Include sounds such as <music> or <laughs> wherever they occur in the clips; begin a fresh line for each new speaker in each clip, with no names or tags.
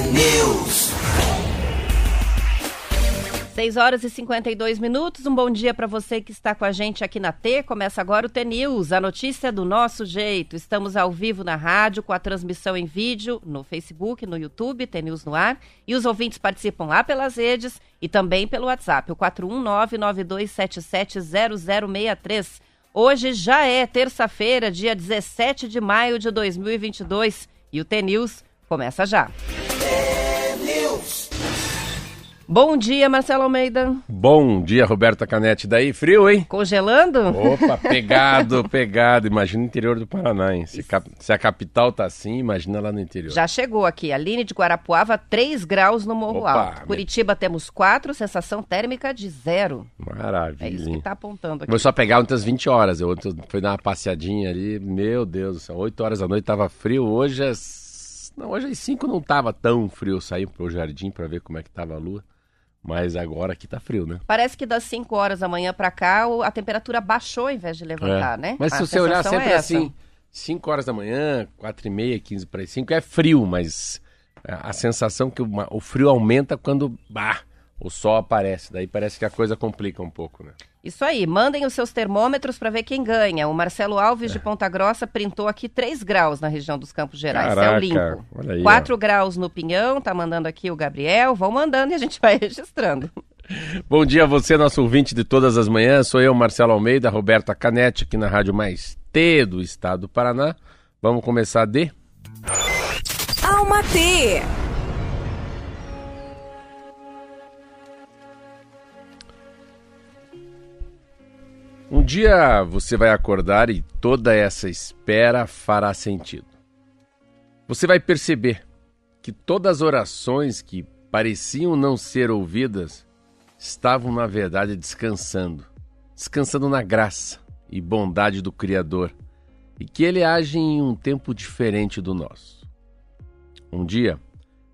News.
6 horas e 52 minutos. Um bom dia para você que está com a gente aqui na T. Começa agora o T News, a notícia do nosso jeito. Estamos ao vivo na rádio com a transmissão em vídeo no Facebook, no YouTube, T News no ar. E os ouvintes participam lá pelas redes e também pelo WhatsApp, o 41992770063. Hoje já é terça-feira, dia 17 de maio de 2022 e o T News começa já. Bom dia, Marcelo Almeida.
Bom dia, Roberta Canete. Daí, frio, hein?
Congelando?
Opa, <laughs> pegado, pegado. Imagina o interior do Paraná, hein? Se, cap... Se, a capital tá assim, imagina lá no interior.
Já chegou aqui. Aline de Guarapuava, 3 graus no Morro Opa, Alto. Curitiba me... temos 4, sensação térmica de zero.
Maravilha.
É isso que tá apontando aqui.
Começou a pegar ontem às 20 horas. Eu ontem fui dar uma passeadinha ali. Meu Deus do céu, 8 horas da noite tava frio. Hoje é... Não, hoje às 5 não tava tão frio. Eu saí pro jardim para ver como é que tava a lua. Mas agora aqui tá frio, né?
Parece que das 5 horas da manhã para cá a temperatura baixou ao invés de levantar,
é.
né?
Mas
a
se você olhar sempre é assim, 5 horas da manhã, 4 e meia, 15 para 5 é frio, mas a sensação que o, o frio aumenta quando bah, o sol aparece. Daí parece que a coisa complica um pouco, né?
Isso aí, mandem os seus termômetros para ver quem ganha. O Marcelo Alves é. de Ponta Grossa printou aqui 3 graus na região dos Campos Gerais.
Caraca,
é o limpo.
Olha aí,
4 ó. graus no Pinhão, tá mandando aqui o Gabriel. Vão mandando e a gente <laughs> vai registrando.
Bom dia a você, nosso ouvinte de todas as manhãs. Sou eu, Marcelo Almeida, Roberta Canete, aqui na Rádio Mais T do Estado do Paraná. Vamos começar de.
Alma T.
Um dia você vai acordar e toda essa espera fará sentido. Você vai perceber que todas as orações que pareciam não ser ouvidas estavam, na verdade, descansando descansando na graça e bondade do Criador e que Ele age em um tempo diferente do nosso. Um dia,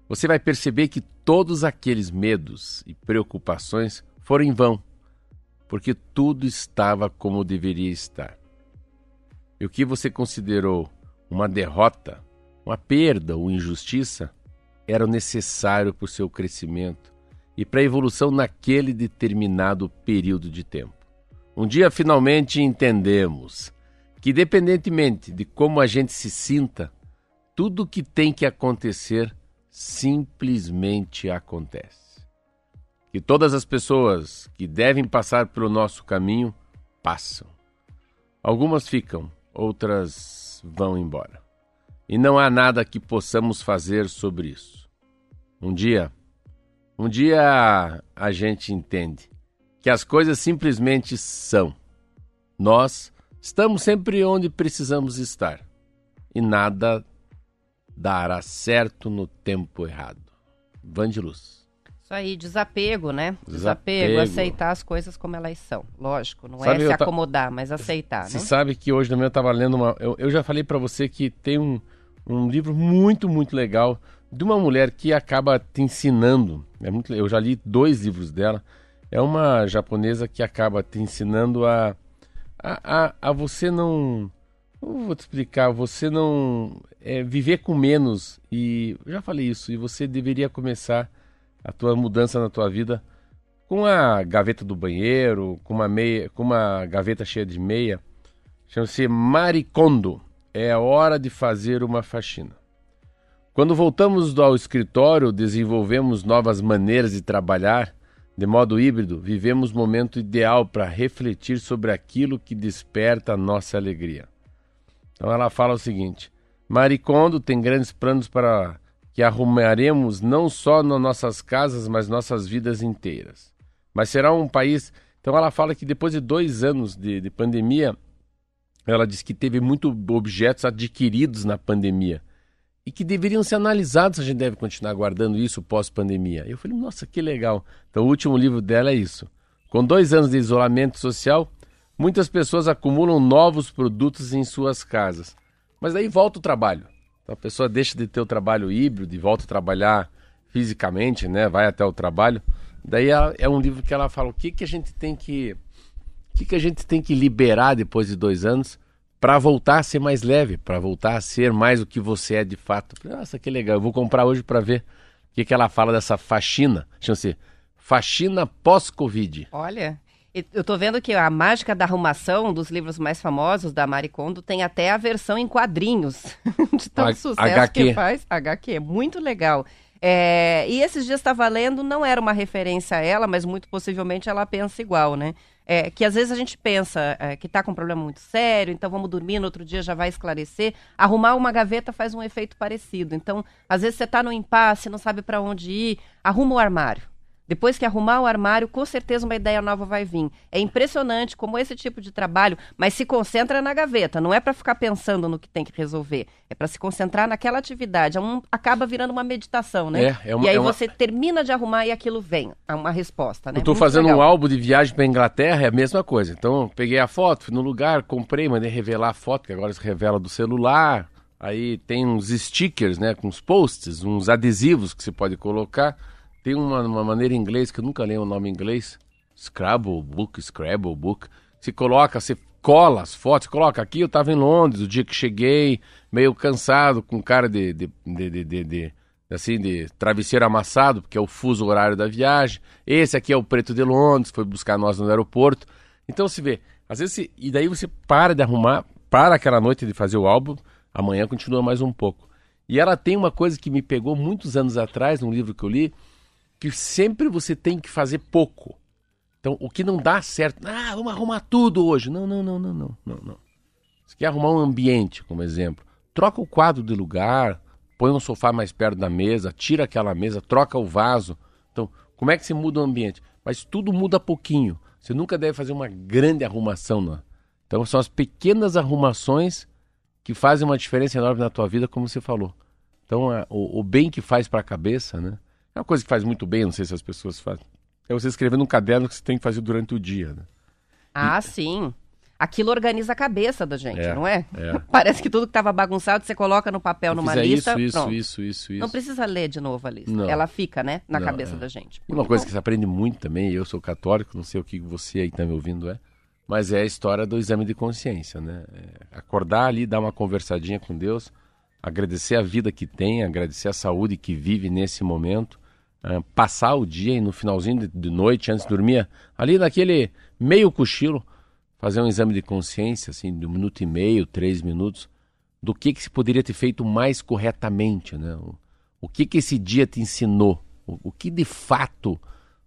você vai perceber que todos aqueles medos e preocupações foram em vão porque tudo estava como deveria estar. E o que você considerou uma derrota, uma perda ou injustiça, era necessário para o seu crescimento e para a evolução naquele determinado período de tempo. Um dia finalmente entendemos que, independentemente de como a gente se sinta, tudo o que tem que acontecer simplesmente acontece que todas as pessoas que devem passar pelo nosso caminho passam. Algumas ficam, outras vão embora. E não há nada que possamos fazer sobre isso. Um dia, um dia a gente entende que as coisas simplesmente são. Nós estamos sempre onde precisamos estar e nada dará certo no tempo errado. Vandiluz.
Isso aí, desapego, né? Desapego, desapego, aceitar as coisas como elas são. Lógico, não
sabe,
é se acomodar, mas aceitar.
Você
né?
sabe que hoje também eu estava lendo uma. Eu, eu já falei para você que tem um, um livro muito, muito legal de uma mulher que acaba te ensinando. É muito, eu já li dois livros dela. É uma japonesa que acaba te ensinando a, a, a, a você não. Eu vou te explicar, você não. É, viver com menos. E eu já falei isso, e você deveria começar a tua mudança na tua vida com a gaveta do banheiro, com uma meia, com uma gaveta cheia de meia. Chama-se maricondo. É a hora de fazer uma faxina. Quando voltamos ao escritório, desenvolvemos novas maneiras de trabalhar de modo híbrido, vivemos momento ideal para refletir sobre aquilo que desperta a nossa alegria. Então ela fala o seguinte: Maricondo tem grandes planos para que arrumaremos não só nas nossas casas, mas nossas vidas inteiras. Mas será um país. Então ela fala que depois de dois anos de, de pandemia, ela diz que teve muitos objetos adquiridos na pandemia e que deveriam ser analisados se a gente deve continuar guardando isso pós-pandemia. Eu falei, nossa, que legal. Então o último livro dela é isso. Com dois anos de isolamento social, muitas pessoas acumulam novos produtos em suas casas. Mas daí volta o trabalho. Então a pessoa deixa de ter o trabalho híbrido e volta a trabalhar fisicamente, né? Vai até o trabalho. Daí é um livro que ela fala o que, que a gente tem que o que, que a gente tem que liberar depois de dois anos para voltar a ser mais leve, para voltar a ser mais o que você é de fato. Nossa, que legal! Eu vou comprar hoje para ver que, que ela fala dessa faxina. Chama-se Faxina Pós-Covid.
Olha, eu tô vendo que a mágica da arrumação dos livros mais famosos da Mari Kondo tem até a versão em quadrinhos <laughs> de a, sucesso HQ. que faz. HQ, muito legal. É, e esses dias estava lendo, não era uma referência a ela, mas muito possivelmente ela pensa igual, né? É, que às vezes a gente pensa é, que está com um problema muito sério, então vamos dormir, no outro dia já vai esclarecer. Arrumar uma gaveta faz um efeito parecido. Então, às vezes você está no impasse, não sabe para onde ir, arruma o armário. Depois que arrumar o armário, com certeza uma ideia nova vai vir. É impressionante como esse tipo de trabalho, mas se concentra na gaveta, não é para ficar pensando no que tem que resolver, é para se concentrar naquela atividade. É um, acaba virando uma meditação, né?
É, é uma,
e aí
é uma...
você termina de arrumar e aquilo vem, é uma resposta, né?
Eu estou fazendo legal. um álbum de viagem para Inglaterra, é a mesma coisa. Então, peguei a foto, fui no lugar, comprei, mandei revelar a foto, que agora se revela do celular. Aí tem uns stickers, né, com uns posts, uns adesivos que você pode colocar. Tem uma, uma maneira em inglês, que eu nunca lembro o nome em inglês. Scrabble Book, Scrabble Book. Você coloca, você cola as fotos, coloca aqui, eu estava em Londres, o dia que cheguei, meio cansado, com cara de, de, de, de, de, assim, de travesseiro amassado, porque é o fuso horário da viagem. Esse aqui é o preto de Londres, foi buscar nós no aeroporto. Então se vê, às vezes, e daí você para de arrumar, para aquela noite de fazer o álbum, amanhã continua mais um pouco. E ela tem uma coisa que me pegou muitos anos atrás, num livro que eu li, que sempre você tem que fazer pouco. Então, o que não dá certo, ah, vamos arrumar tudo hoje. Não, não, não, não, não, não, não. Você quer arrumar um ambiente, como exemplo. Troca o quadro de lugar, põe um sofá mais perto da mesa, tira aquela mesa, troca o vaso. Então, como é que se muda o ambiente? Mas tudo muda pouquinho. Você nunca deve fazer uma grande arrumação. Não. Então, são as pequenas arrumações que fazem uma diferença enorme na tua vida, como você falou. Então, a, o, o bem que faz para a cabeça, né? É uma coisa que faz muito bem, não sei se as pessoas fazem. É você escrever num caderno que você tem que fazer durante o dia, né?
Ah, e... sim. Aquilo organiza a cabeça da gente,
é,
não é?
é? <laughs>
Parece que tudo que estava bagunçado você coloca no papel, numa lista.
Isso, isso, isso, isso, isso.
Não precisa ler de novo a lista. Não. Ela fica, né, na não, cabeça é. da gente.
Uma coisa que você aprende muito também, eu sou católico, não sei o que você aí está me ouvindo é, mas é a história do exame de consciência, né? É acordar ali, dar uma conversadinha com Deus, agradecer a vida que tem, agradecer a saúde que vive nesse momento uh, passar o dia e no finalzinho de, de, noite, antes de dormir, ali naquele meio cochilo, fazer um exame de consciência, assim, de um minuto e meio, três minutos, do que, que se poderia ter feito mais corretamente, né? O, o que, que esse dia te ensinou? O, o, que de fato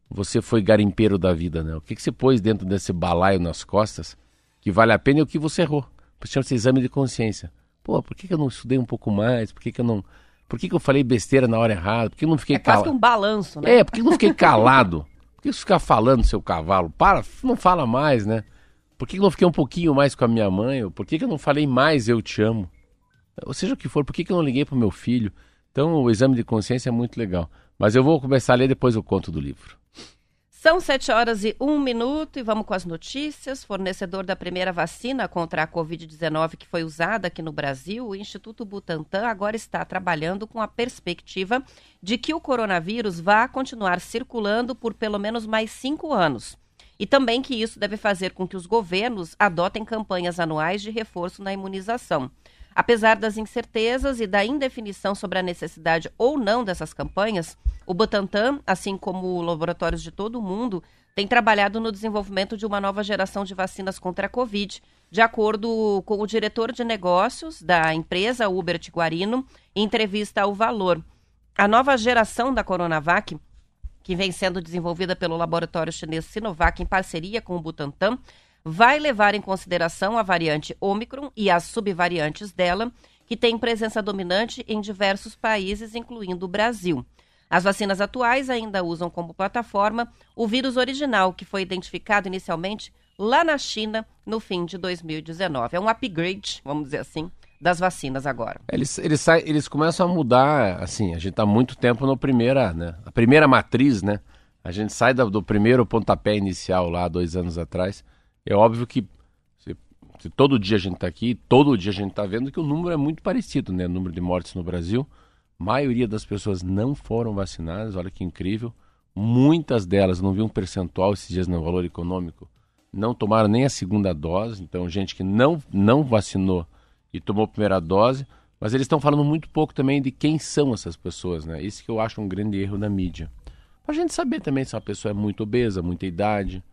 você foi garimpeiro da vida, né? O que, que você pôs dentro desse balaio nas costas que vale a pena e o que você errou? Chama-se exame de consciência. Pô, por que, que eu não estudei um pouco mais? Por que, que eu não por que, que eu falei besteira na hora errada? Por que eu não fiquei
é calado? um balanço, né?
É, por que eu não fiquei calado? Por que você ficar falando, seu cavalo? Para, não fala mais, né? Por que eu não fiquei um pouquinho mais com a minha mãe? Por que eu não falei mais eu te amo? Ou seja o que for, por que eu não liguei para o meu filho? Então o exame de consciência é muito legal. Mas eu vou começar a ler depois o conto do livro.
São 7 horas e 1 minuto e vamos com as notícias. Fornecedor da primeira vacina contra a Covid-19 que foi usada aqui no Brasil, o Instituto Butantan agora está trabalhando com a perspectiva de que o coronavírus vá continuar circulando por pelo menos mais cinco anos. E também que isso deve fazer com que os governos adotem campanhas anuais de reforço na imunização. Apesar das incertezas e da indefinição sobre a necessidade ou não dessas campanhas, o Butantan, assim como laboratórios de todo o mundo, tem trabalhado no desenvolvimento de uma nova geração de vacinas contra a Covid, de acordo com o diretor de negócios da empresa, Hubert Guarino, em entrevista ao Valor. A nova geração da Coronavac, que vem sendo desenvolvida pelo laboratório chinês Sinovac em parceria com o Butantan, vai levar em consideração a variante Omicron e as subvariantes dela, que tem presença dominante em diversos países, incluindo o Brasil. As vacinas atuais ainda usam como plataforma o vírus original, que foi identificado inicialmente lá na China no fim de 2019. É um upgrade, vamos dizer assim, das vacinas agora.
Eles, eles, eles começam a mudar, assim, a gente está muito tempo no primeira, né? A primeira matriz, né? A gente sai do primeiro pontapé inicial lá, dois anos atrás, é óbvio que se, se todo dia a gente está aqui, todo dia a gente está vendo que o número é muito parecido, né? O número de mortes no Brasil. A maioria das pessoas não foram vacinadas, olha que incrível. Muitas delas, não vi um percentual esses dias no valor econômico, não tomaram nem a segunda dose. Então, gente que não, não vacinou e tomou a primeira dose, Mas eles estão falando muito pouco também de quem são essas pessoas, né? Isso que eu acho um grande erro da mídia. Pra gente saber também se a pessoa é muito obesa, muita idade,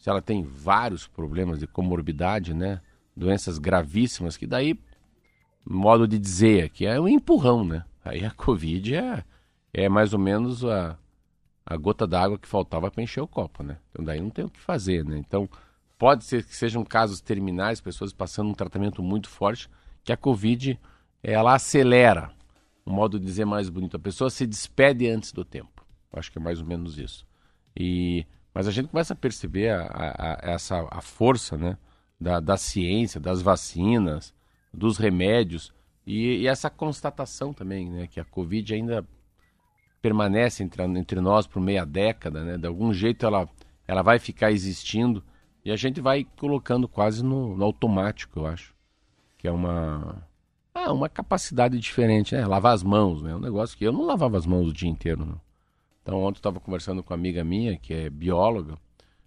se ela tem vários problemas de comorbidade, né? Doenças gravíssimas, que daí, modo de dizer aqui, é um empurrão, né? Aí a Covid é, é mais ou menos a, a gota d'água que faltava para encher o copo, né? Então daí não tem o que fazer, né? Então pode ser que sejam casos terminais, pessoas passando um tratamento muito forte, que a Covid ela acelera, um modo de dizer mais bonito, a pessoa se despede antes do tempo. Acho que é mais ou menos isso. E mas a gente começa a perceber a, a, a essa a força, né, da, da ciência, das vacinas, dos remédios e, e, essa constatação também, né, que a Covid ainda permanece entre, entre nós por meia década, né, de algum jeito ela ela vai ficar existindo e a gente vai colocando quase no, no automático, eu acho. Que é uma. Ah, uma capacidade diferente, né? Lavar as mãos, né? Um negócio que eu não lavava as mãos o dia inteiro, não. Então, ontem eu estava conversando com uma amiga minha, que é bióloga,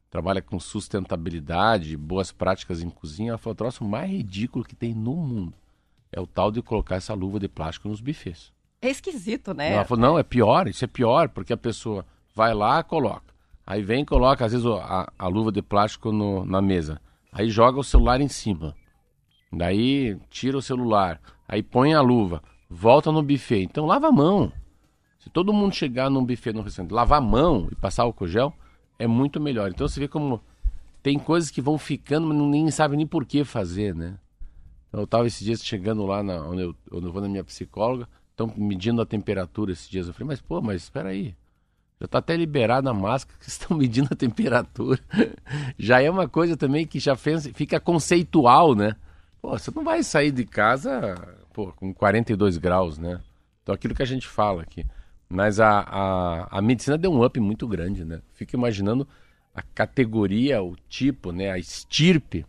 trabalha com sustentabilidade, boas práticas em cozinha. Ela falou: o troço mais ridículo que tem no mundo é o tal de colocar essa luva de plástico nos bufês.
É esquisito, né?
Ela falou: não, é pior, isso é pior, porque a pessoa vai lá, coloca. Aí vem e coloca, às vezes, a, a luva de plástico no, na mesa. Aí joga o celular em cima. Daí tira o celular. Aí põe a luva. Volta no buffet. Então lava a mão. Se todo mundo chegar num buffet no restaurante, lavar a mão e passar álcool gel, é muito melhor. Então você vê como tem coisas que vão ficando, mas ninguém sabe nem por que fazer, né? Então, eu estava esses dias chegando lá na, onde, eu, onde eu vou na minha psicóloga, estão medindo a temperatura esses dias. Eu falei, mas pô, mas espera aí. Já está até liberada a máscara, que <laughs> estão medindo a temperatura. <laughs> já é uma coisa também que já fez, fica conceitual, né? Pô, você não vai sair de casa pô, com 42 graus, né? Então aquilo que a gente fala aqui. Mas a, a, a medicina deu um up muito grande, né? Fico imaginando a categoria, o tipo, né, a estirpe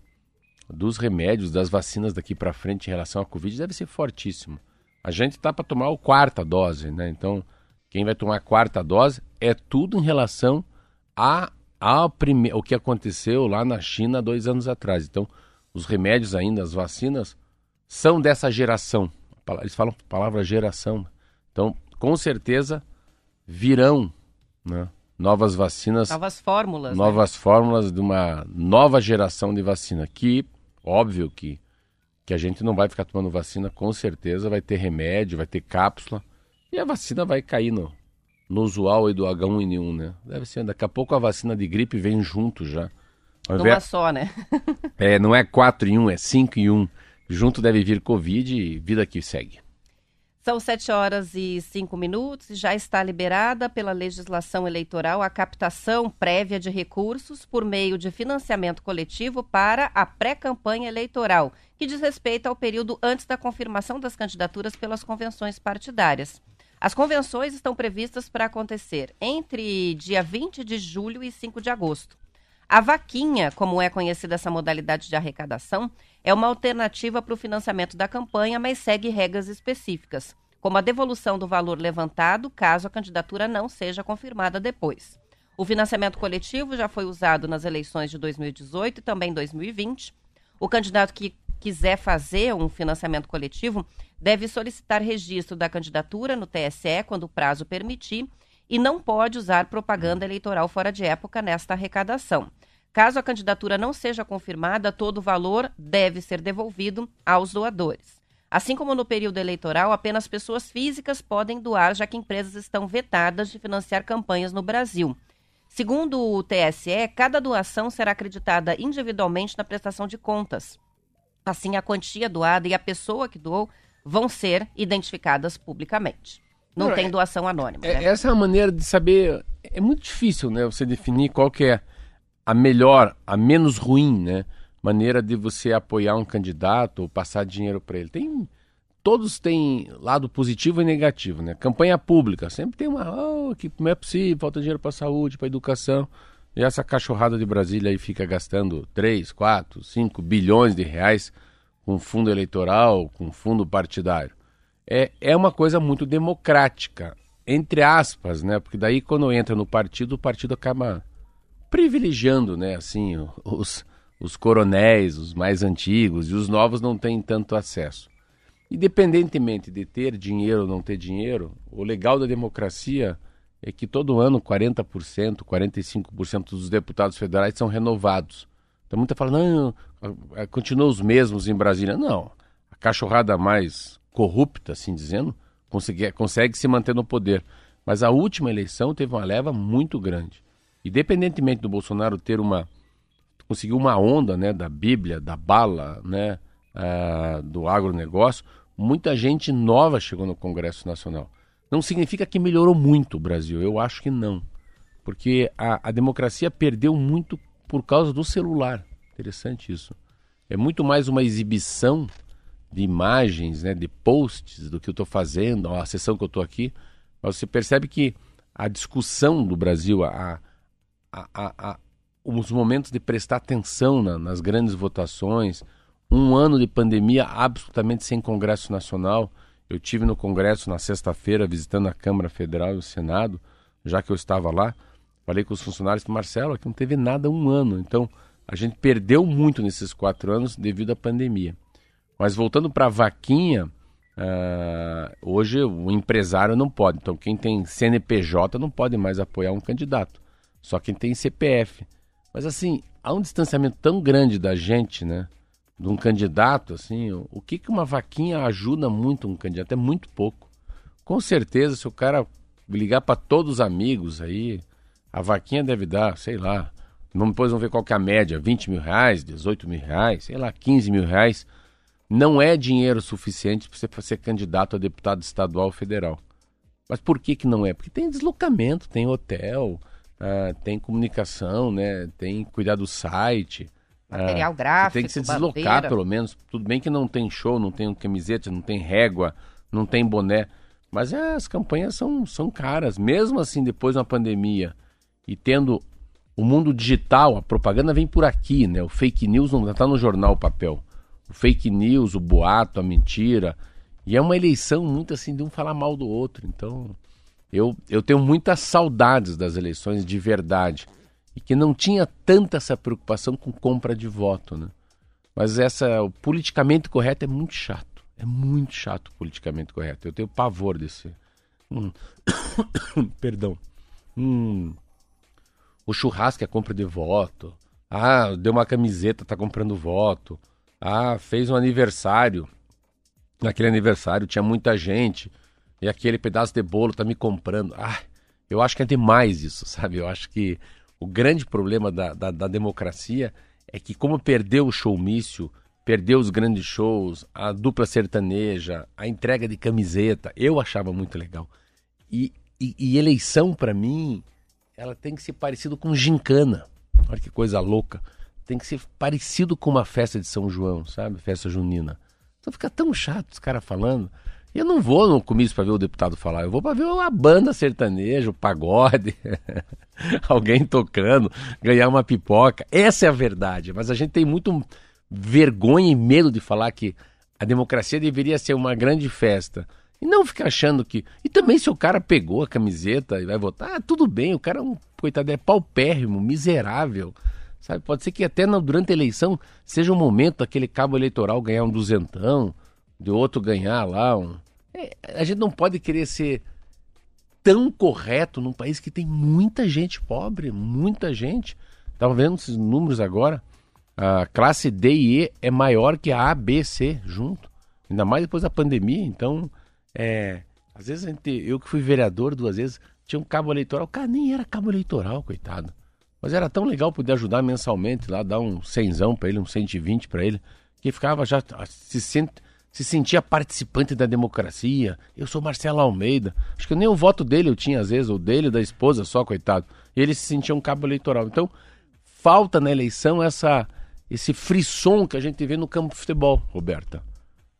dos remédios, das vacinas daqui para frente em relação à Covid deve ser fortíssimo. A gente tá para tomar a quarta dose, né? Então, quem vai tomar a quarta dose é tudo em relação a, a prime... o que aconteceu lá na China dois anos atrás. Então, os remédios ainda, as vacinas, são dessa geração. Eles falam a palavra geração. Então, com certeza, virão né, novas vacinas.
Novas fórmulas.
Né? Novas né? fórmulas de uma nova geração de vacina. Que, óbvio que, que a gente não vai ficar tomando vacina, com certeza vai ter remédio, vai ter cápsula e a vacina vai cair no, no usual aí do H1N1, né? Deve ser. Daqui a pouco a vacina de gripe vem junto já.
Numa só, né?
é, não é 4 em 1, é 5 em 1. Junto deve vir Covid e vida que segue.
São 7 horas e 5 minutos e já está liberada pela legislação eleitoral a captação prévia de recursos por meio de financiamento coletivo para a pré-campanha eleitoral, que diz respeito ao período antes da confirmação das candidaturas pelas convenções partidárias. As convenções estão previstas para acontecer entre dia 20 de julho e 5 de agosto. A vaquinha, como é conhecida essa modalidade de arrecadação, é uma alternativa para o financiamento da campanha, mas segue regras específicas, como a devolução do valor levantado caso a candidatura não seja confirmada depois. O financiamento coletivo já foi usado nas eleições de 2018 e também 2020. O candidato que quiser fazer um financiamento coletivo deve solicitar registro da candidatura no TSE quando o prazo permitir e não pode usar propaganda eleitoral fora de época nesta arrecadação. Caso a candidatura não seja confirmada, todo o valor deve ser devolvido aos doadores. Assim como no período eleitoral, apenas pessoas físicas podem doar, já que empresas estão vetadas de financiar campanhas no Brasil. Segundo o TSE, cada doação será acreditada individualmente na prestação de contas. Assim, a quantia doada e a pessoa que doou vão ser identificadas publicamente. Não, Não tem é, doação anônima.
É, né? Essa é a maneira de saber. É muito difícil, né? Você definir qual que é a melhor, a menos ruim, né? Maneira de você apoiar um candidato ou passar dinheiro para ele. Tem todos têm lado positivo e negativo, né? Campanha pública sempre tem uma, oh, que não é possível, falta dinheiro para saúde, para educação. E essa cachorrada de Brasília aí fica gastando 3, 4, 5 bilhões de reais com fundo eleitoral, com fundo partidário. É, é uma coisa muito democrática, entre aspas, né? Porque daí quando entra no partido, o partido acaba privilegiando, né? Assim, os, os coronéis, os mais antigos, e os novos não têm tanto acesso. Independentemente de ter dinheiro ou não ter dinheiro, o legal da democracia é que todo ano 40%, 45% dos deputados federais são renovados. Então muita fala, não, continua os mesmos em Brasília. Não, a cachorrada mais corrupta, assim dizendo, consegue, consegue se manter no poder. Mas a última eleição teve uma leva muito grande. Independentemente do Bolsonaro ter uma conseguiu uma onda, né, da Bíblia, da bala, né, uh, do agronegócio, muita gente nova chegou no Congresso Nacional. Não significa que melhorou muito o Brasil, eu acho que não. Porque a, a democracia perdeu muito por causa do celular. Interessante isso. É muito mais uma exibição de imagens, né, de posts do que eu estou fazendo, a sessão que eu estou aqui, mas você percebe que a discussão do Brasil, a, a, a, os momentos de prestar atenção na, nas grandes votações, um ano de pandemia absolutamente sem Congresso Nacional. Eu tive no Congresso na sexta-feira visitando a Câmara Federal e o Senado, já que eu estava lá. Falei com os funcionários, Marcelo, aqui não teve nada um ano. Então, a gente perdeu muito nesses quatro anos devido à pandemia. Mas voltando para a vaquinha, uh, hoje o empresário não pode. Então, quem tem CNPJ não pode mais apoiar um candidato. Só quem tem CPF. Mas assim, há um distanciamento tão grande da gente, né? De um candidato, assim, o que, que uma vaquinha ajuda muito um candidato? É muito pouco. Com certeza, se o cara ligar para todos os amigos aí, a vaquinha deve dar, sei lá, depois vamos ver qual que é a média, 20 mil reais, 18 mil reais, sei lá, 15 mil reais não é dinheiro suficiente para você ser candidato a deputado estadual ou federal. Mas por que, que não é? Porque tem deslocamento, tem hotel, uh, tem comunicação, né? tem cuidar do site.
Ah, Material uh, gráfico.
Tem que se deslocar, bandeira. pelo menos. Tudo bem que não tem show, não tem camiseta, não tem régua, não tem boné. Mas é, as campanhas são, são caras. Mesmo assim, depois de uma pandemia e tendo o mundo digital, a propaganda vem por aqui, né? O fake news não está no jornal o papel o fake news, o boato, a mentira. E é uma eleição muito assim de um falar mal do outro. Então, eu, eu tenho muitas saudades das eleições de verdade. E que não tinha tanta essa preocupação com compra de voto, né? Mas essa, o politicamente correto é muito chato. É muito chato o politicamente correto. Eu tenho pavor desse. Hum. <coughs> Perdão. Hum. O churrasco é compra de voto. Ah, deu uma camiseta, tá comprando voto. Ah, fez um aniversário. Naquele aniversário tinha muita gente. E aquele pedaço de bolo tá me comprando. Ah, eu acho que é demais isso, <laughs> sabe? Eu acho que o grande problema da, da, da democracia é que, como perdeu o showmício, perdeu os grandes shows, a dupla sertaneja, a entrega de camiseta, eu achava muito legal. E, e, e eleição, para mim, ela tem que ser parecido com gincana. Olha que coisa louca tem que ser parecido com uma festa de São João, sabe? Festa junina. Então fica tão chato os caras falando. Eu não vou no comício para ver o deputado falar, eu vou para ver a banda sertaneja, o pagode, <laughs> alguém tocando, ganhar uma pipoca. Essa é a verdade. Mas a gente tem muito vergonha e medo de falar que a democracia deveria ser uma grande festa. E não ficar achando que. E também se o cara pegou a camiseta e vai votar, ah, tudo bem, o cara é um coitado, é paupérrimo, miserável. Sabe? Pode ser que até na, durante a eleição seja um momento daquele cabo eleitoral ganhar um duzentão, de outro ganhar lá um. É, a gente não pode querer ser tão correto num país que tem muita gente pobre, muita gente. Estava vendo esses números agora. A classe D e E é maior que a A, B, C junto. Ainda mais depois da pandemia. Então, é, às vezes gente, eu que fui vereador duas vezes, tinha um cabo eleitoral. Cara nem era cabo eleitoral, coitado. Mas era tão legal poder ajudar mensalmente lá, dar um cenzão para ele, um 120 para ele, que ficava já ah, se, sent, se sentia participante da democracia. Eu sou Marcelo Almeida. Acho que nem o voto dele eu tinha às vezes, ou dele, da esposa só, coitado. E ele se sentia um cabo eleitoral. Então, falta na eleição essa esse frisson que a gente vê no campo de futebol, Roberta.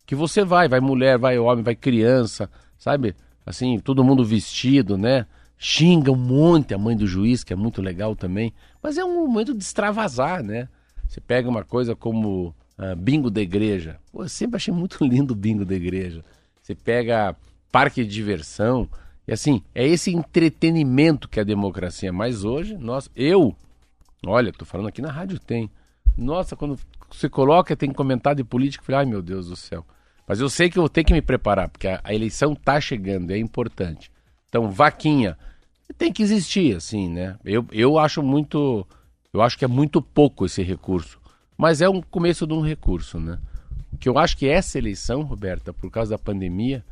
Que você vai, vai mulher, vai homem, vai criança, sabe? Assim, todo mundo vestido, né? xinga um monte a mãe do juiz, que é muito legal também, mas é um momento de extravasar, né? Você pega uma coisa como uh, bingo da igreja. Pô, eu sempre achei muito <laughs> lindo o bingo da igreja. Você pega parque de diversão, e assim, é esse entretenimento que é a democracia. Mas hoje, nós, eu, olha, tô falando aqui na rádio tem. Nossa, quando você coloca, tem comentário de política, eu falei, ai meu Deus do céu. Mas eu sei que eu vou ter que me preparar, porque a, a eleição tá chegando, é importante. Então, vaquinha tem que existir, assim, né? Eu, eu acho muito. Eu acho que é muito pouco esse recurso. Mas é um começo de um recurso, né? Que eu acho que essa eleição, Roberta, por causa da pandemia,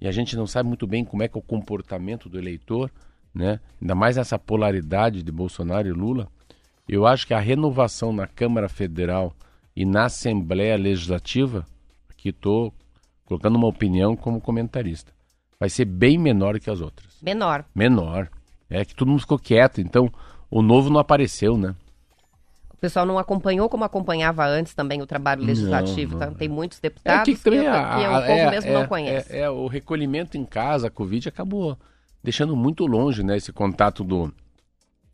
e a gente não sabe muito bem como é que é o comportamento do eleitor, né? Ainda mais essa polaridade de Bolsonaro e Lula. Eu acho que a renovação na Câmara Federal e na Assembleia Legislativa, aqui estou colocando uma opinião como comentarista, vai ser bem menor que as outras.
Menor.
Menor. É que todo mundo ficou quieto, então o novo não apareceu, né?
O pessoal não acompanhou como acompanhava antes também o trabalho legislativo.
Não, não.
Tá? Tem muitos deputados
é que, também
que,
a,
que o povo
é,
mesmo
é,
não conhece.
É, é, o recolhimento em casa, a Covid, acabou deixando muito longe né, esse contato do,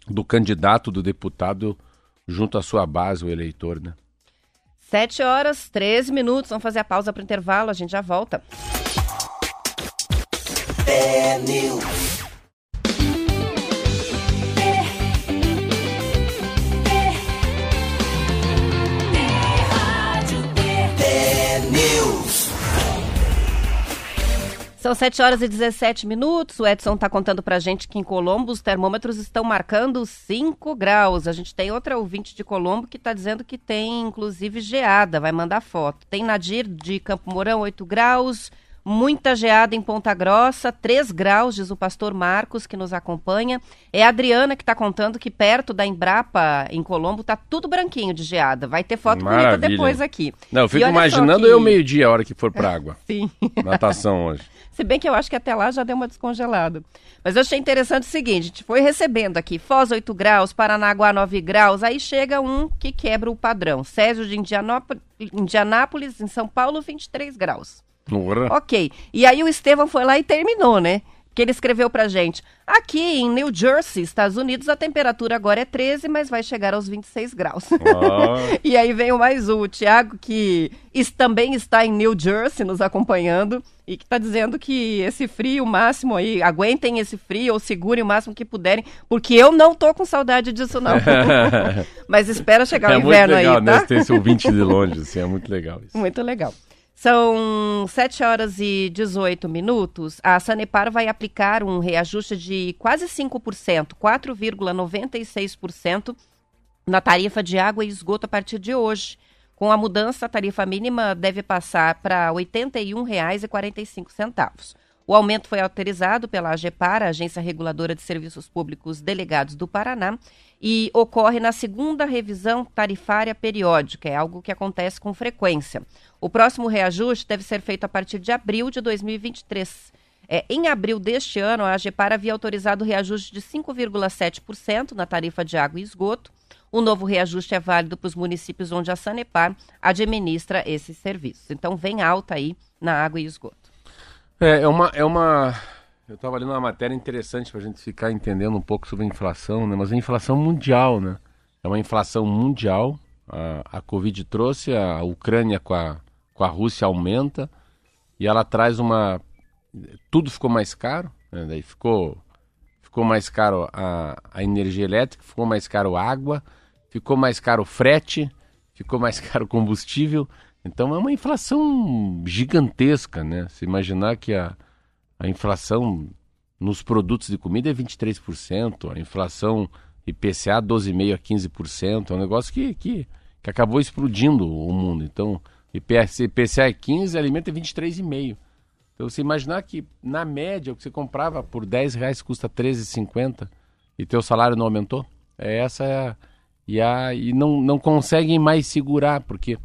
do candidato, do deputado, junto à sua base, o eleitor, né?
Sete horas, 13 minutos. Vamos fazer a pausa para o intervalo. A gente já volta. São 7 horas e 17 minutos. O Edson está contando pra gente que em Colombo os termômetros estão marcando 5 graus. A gente tem outra ouvinte de Colombo que está dizendo que tem, inclusive, geada. Vai mandar foto. Tem Nadir de Campo Mourão, 8 graus. Muita geada em Ponta Grossa, 3 graus, diz o pastor Marcos, que nos acompanha. É a Adriana que está contando que perto da Embrapa, em Colombo, tá tudo branquinho de geada. Vai ter foto bonita
Maravilha.
depois aqui.
Não, eu fico imaginando
que-
eu meio-dia, a hora que for pra <laughs> água.
Sim.
Natação hoje.
Se bem que eu acho que até lá já deu uma descongelada. Mas eu achei interessante o seguinte: a gente foi recebendo aqui Foz 8 graus, Paranaguá 9 graus, aí chega um que quebra o padrão. Césio de Indianópolis, Indianápolis, em São Paulo, 23 graus.
Porra.
Ok. E aí o Estevão foi lá e terminou, né? Que ele escreveu pra gente. Aqui em New Jersey, Estados Unidos, a temperatura agora é 13, mas vai chegar aos 26 graus.
Ó, <laughs>
E aí vem o mais um, o Thiago, que também está em New Jersey nos acompanhando e que está dizendo que esse frio máximo aí, aguentem esse frio ou segurem o máximo que puderem, porque eu não tô com saudade disso não. <laughs> Mas espera chegar
é
o
muito
inverno
legal,
aí,
né?
tá?
Ter esse ouvinte de longe, assim, é muito legal isso.
Muito legal. São 7 horas e 18 minutos. A Sanepar vai aplicar um reajuste de quase 5%, 4,96% na tarifa de água e esgoto a partir de hoje. Com a mudança, a tarifa mínima deve passar para R$ 81,45. O aumento foi autorizado pela AGEPAR, a Agência Reguladora de Serviços Públicos Delegados do Paraná, e ocorre na segunda revisão tarifária periódica, é algo que acontece com frequência. O próximo reajuste deve ser feito a partir de abril de 2023. É, em abril deste ano, a AGEPAR havia autorizado o reajuste de 5,7% na tarifa de água e esgoto. O novo reajuste é válido para os municípios onde a Sanepar administra esses serviços. Então, vem alta aí na água e esgoto.
É, é uma. É uma... Eu estava lendo uma matéria interessante para a gente ficar entendendo um pouco sobre a inflação, né? Mas a inflação mundial, né? É uma inflação mundial. A, a Covid trouxe, a Ucrânia com a, com a Rússia aumenta e ela traz uma. Tudo ficou mais caro, né? Daí ficou, ficou mais caro a, a energia elétrica, ficou mais caro a água, ficou mais caro o frete, ficou mais <laughs> caro o combustível. Então é uma inflação gigantesca, né? Se imaginar que a, a inflação nos produtos de comida é 23%, a inflação IPCA 12,5% a 15%, é um negócio que, que, que acabou explodindo o mundo. Então, IPCA, é 15%, alimento é 23,5%. Então, você imaginar que, na média, o que você comprava por 10 reais custa 13,50 e teu salário não aumentou, é essa é a, e, a, e não, não conseguem mais segurar, porque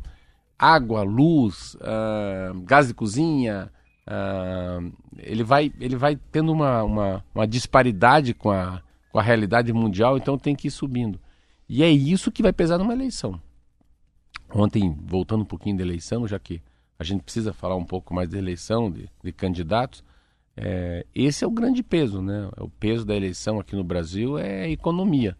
água, luz, ah, gás de cozinha, ah, ele, vai, ele vai tendo uma, uma, uma disparidade com a, com a realidade mundial, então tem que ir subindo. E é isso que vai pesar numa eleição. Ontem, voltando um pouquinho da eleição, já que a gente precisa falar um pouco mais da eleição, de, de candidatos, é, esse é o grande peso, né? O peso da eleição aqui no Brasil é a economia.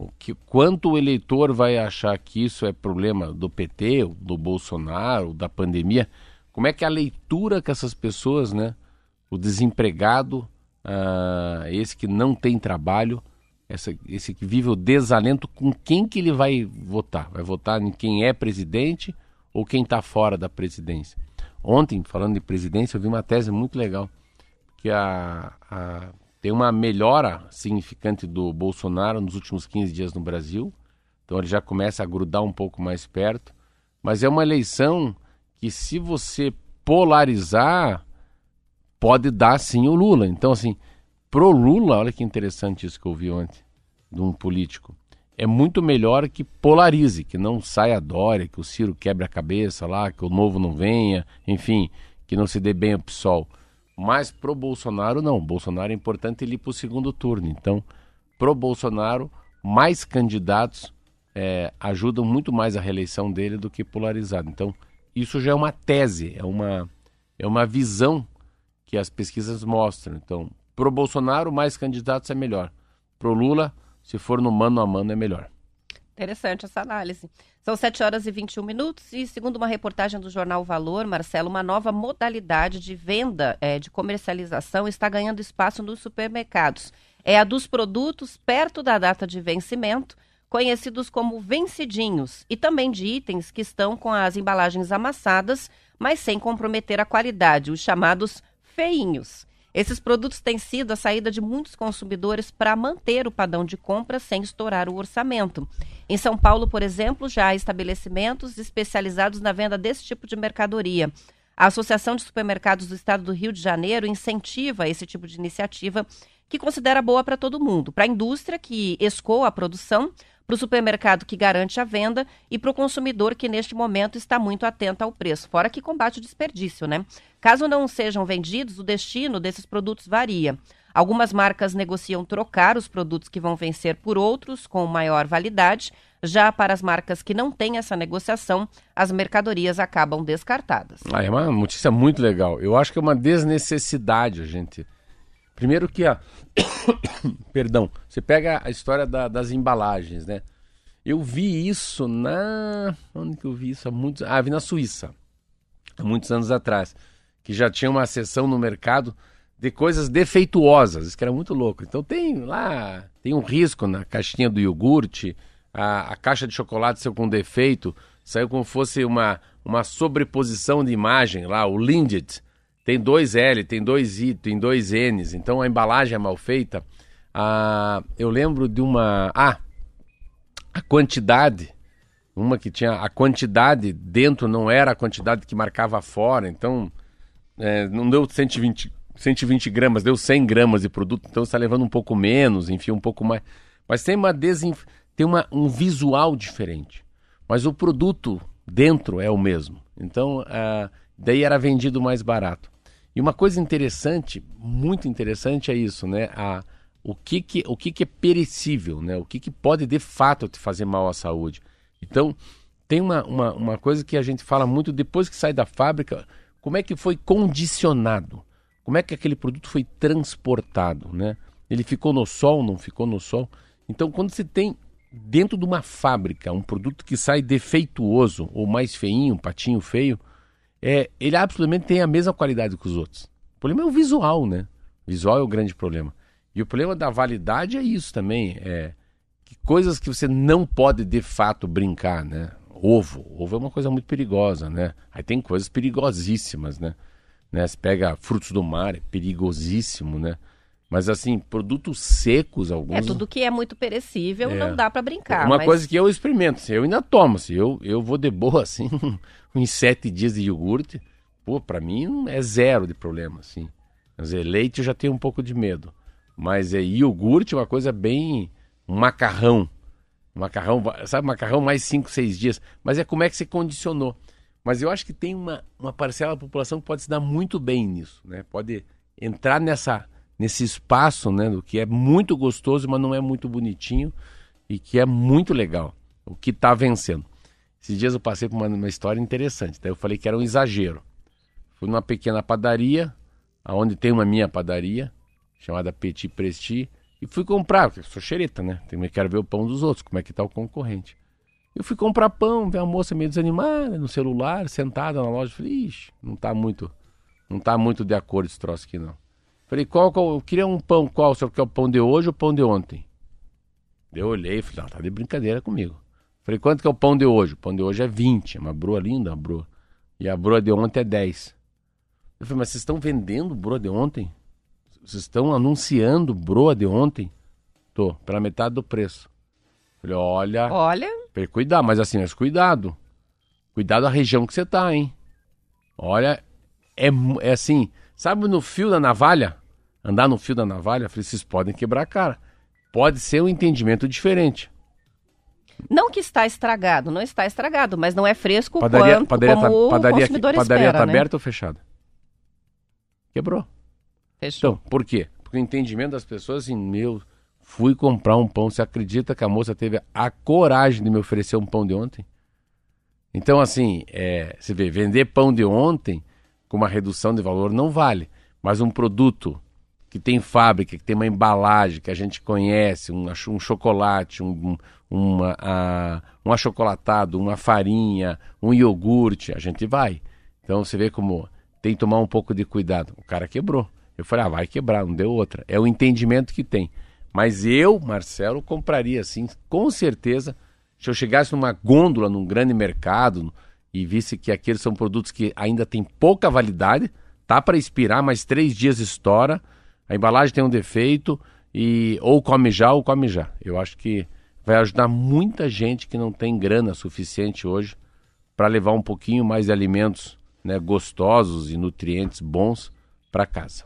O que, quanto o eleitor vai achar que isso é problema do PT, do Bolsonaro, da pandemia? Como é que é a leitura que essas pessoas, né? O desempregado, ah, esse que não tem trabalho, essa, esse que vive o desalento, com quem que ele vai votar? Vai votar em quem é presidente ou quem está fora da presidência? ontem, falando de presidência, eu vi uma tese muito legal, que a, a, tem uma melhora significante do Bolsonaro nos últimos 15 dias no Brasil, então ele já começa a grudar um pouco mais perto, mas é uma eleição que se você polarizar, pode dar sim o Lula. Então, assim, pro Lula, olha que interessante isso que eu vi ontem, de um político é muito melhor que polarize, que não saia a Dória, que o Ciro quebre a cabeça lá, que o novo não venha, enfim, que não se dê bem ao PSOL. Mas pro Bolsonaro, não. Bolsonaro é importante ele ir para o segundo turno. Então, pro Bolsonaro, mais candidatos é, ajudam muito mais a reeleição dele do que polarizado. Então, isso já é uma tese, é uma, é uma visão que as pesquisas mostram. Então, pro Bolsonaro, mais candidatos é melhor. Pro Lula, se for no mano a mano, é melhor.
Interessante essa análise. São 7 horas e 21 minutos e, segundo uma reportagem do jornal Valor, Marcelo, uma nova modalidade de venda, é, de comercialização, está ganhando espaço nos supermercados. É a dos produtos perto da data de vencimento, conhecidos como vencidinhos, e também de itens que estão com as embalagens amassadas, mas sem comprometer a qualidade, os chamados feinhos. Esses produtos têm sido a saída de muitos consumidores para manter o padrão de compra sem estourar o orçamento. Em São Paulo, por exemplo, já há estabelecimentos especializados na venda desse tipo de mercadoria. A Associação de Supermercados do Estado do Rio de Janeiro incentiva esse tipo de iniciativa que considera boa para todo mundo, para a indústria que escoa a produção, para o supermercado que garante a venda e para o consumidor que neste momento está muito atento ao preço, fora que combate o desperdício, né? Caso não sejam vendidos, o destino desses produtos varia. Algumas marcas negociam trocar os produtos que vão vencer por outros com maior validade. Já para as marcas que não têm essa negociação, as mercadorias acabam descartadas.
Ah, é uma notícia muito legal. Eu acho que é uma desnecessidade a gente. Primeiro que a. <coughs> Perdão, você pega a história da, das embalagens, né? Eu vi isso na. Onde que eu vi isso? Há muitos. Ah, vi na Suíça. Há muitos anos atrás. Que já tinha uma seção no mercado de coisas defeituosas. Isso que era muito louco. Então tem lá. Tem um risco na caixinha do iogurte. A, a caixa de chocolate saiu com defeito. Saiu como fosse uma, uma sobreposição de imagem lá, o Lindt tem dois L, tem dois I, tem dois N's, então a embalagem é mal feita. Ah, eu lembro de uma. Ah, a quantidade. Uma que tinha. A quantidade dentro não era a quantidade que marcava fora, então é, não deu 120, 120 gramas, deu 100 gramas de produto, então está levando um pouco menos, enfim, um pouco mais. Mas tem, uma desinf... tem uma, um visual diferente. Mas o produto dentro é o mesmo. Então, ah, daí era vendido mais barato. E uma coisa interessante, muito interessante é isso, né? A, o que, que, o que, que é perecível, né? O que, que pode de fato te fazer mal à saúde. Então, tem uma, uma, uma coisa que a gente fala muito depois que sai da fábrica, como é que foi condicionado? Como é que aquele produto foi transportado, né? Ele ficou no sol, não ficou no sol? Então, quando você tem dentro de uma fábrica um produto que sai defeituoso ou mais feinho, um patinho feio, é, ele absolutamente tem a mesma qualidade que os outros. O problema é o visual, né? O visual é o grande problema. E o problema da validade é isso também. É que coisas que você não pode de fato brincar, né? Ovo. Ovo é uma coisa muito perigosa, né? Aí tem coisas perigosíssimas, né? né? Você pega frutos do mar, é perigosíssimo, né? Mas assim, produtos secos, alguns.
É, tudo que é muito perecível é. não dá para brincar.
Uma
mas...
coisa que eu experimento, assim, eu ainda tomo, assim, eu, eu vou de boa, <laughs> assim, uns sete dias de iogurte. Pô, pra mim é zero de problema, assim. Quer dizer, leite eu já tenho um pouco de medo. Mas é iogurte, uma coisa bem. Macarrão. macarrão, sabe, macarrão mais cinco, seis dias. Mas é como é que você condicionou. Mas eu acho que tem uma, uma parcela da população que pode se dar muito bem nisso, né? Pode entrar nessa nesse espaço, né, do que é muito gostoso, mas não é muito bonitinho e que é muito legal, o que está vencendo. Esses dias eu passei por uma, uma, história interessante, daí eu falei que era um exagero. Fui numa pequena padaria, aonde tem uma minha padaria, chamada Petit Presti, e fui comprar, porque eu sou xereta, né? Também quero ver o pão dos outros, como é que tá o concorrente. Eu fui comprar pão, vi uma moça meio desanimada no celular, sentada na loja, falei, ixi, não tá muito, não tá muito de acordo esse troço aqui não. Falei, qual, qual eu queria um pão, qual? O senhor quer o pão de hoje ou o pão de ontem? Eu olhei e falei, ah, tá de brincadeira comigo. Falei, quanto que é o pão de hoje? O pão de hoje é 20, é uma broa linda, uma broa. E a broa de ontem é 10. Eu falei, mas vocês estão vendendo broa de ontem? Vocês estão anunciando broa de ontem? Tô, pela metade do preço. Falei, olha.
Olha.
Cuidado, mas assim, mas cuidado. Cuidado a região que você tá, hein? Olha, é, é assim, sabe no fio da navalha? Andar no fio da navalha, falei, vocês podem quebrar a cara. Pode ser um entendimento diferente.
Não que está estragado, não está estragado, mas não é fresco padaria, quanto
padaria
como
tá,
o
padaria,
consumidor
padaria
espera,
tá
né?
aberta ou fechada? Quebrou.
Fechou.
Então, por quê? Porque o entendimento das pessoas, assim, meu, fui comprar um pão. Você acredita que a moça teve a coragem de me oferecer um pão de ontem? Então, assim, é, você vê, vender pão de ontem com uma redução de valor não vale. Mas um produto que tem fábrica, que tem uma embalagem que a gente conhece, um, um chocolate, um, uma, a, um achocolatado, uma farinha, um iogurte, a gente vai. Então você vê como tem que tomar um pouco de cuidado. O cara quebrou. Eu falei, ah, vai quebrar, não deu outra. É o entendimento que tem. Mas eu, Marcelo, compraria assim, com certeza. Se eu chegasse numa gôndola, num grande mercado, e visse que aqueles são produtos que ainda têm pouca validade, tá para expirar, mas três dias estoura, a embalagem tem um defeito, e ou come já ou come já. Eu acho que vai ajudar muita gente que não tem grana suficiente hoje para levar um pouquinho mais de alimentos né, gostosos e nutrientes bons para casa.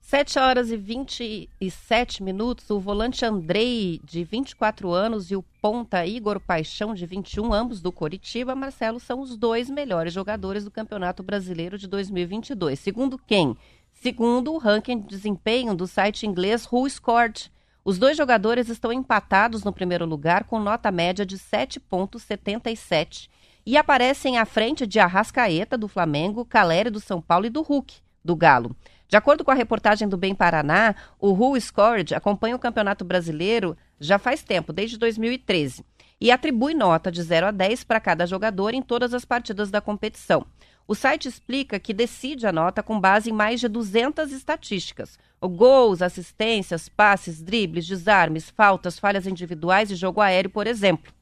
7 horas e 27 minutos, o volante Andrei, de 24 anos, e o ponta Igor Paixão, de 21, ambos do Coritiba, Marcelo, são os dois melhores jogadores do Campeonato Brasileiro de 2022. Segundo quem? Segundo o ranking de desempenho do site inglês WhoScored. Os dois jogadores estão empatados no primeiro lugar com nota média de 7,77 e aparecem à frente de Arrascaeta, do Flamengo, Caleri, do São Paulo e do Hulk, do Galo. De acordo com a reportagem do Bem Paraná, o Who Scored acompanha o Campeonato Brasileiro já faz tempo, desde 2013, e atribui nota de 0 a 10 para cada jogador em todas as partidas da competição. O site explica que decide a nota com base em mais de 200 estatísticas: gols, assistências, passes, dribles, desarmes, faltas, falhas individuais e jogo aéreo, por exemplo.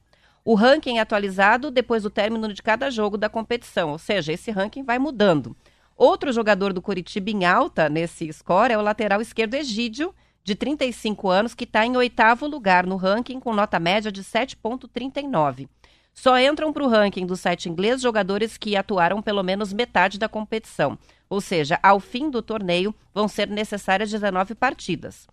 O ranking é atualizado depois do término de cada jogo da competição, ou seja, esse ranking vai mudando. Outro jogador do Curitiba em alta nesse score é o lateral esquerdo Egídio, de 35 anos, que está em oitavo lugar no ranking com nota média de 7,39. Só entram para o ranking do site inglês jogadores que atuaram pelo menos metade da competição. Ou seja, ao fim do torneio vão ser necessárias 19 partidas.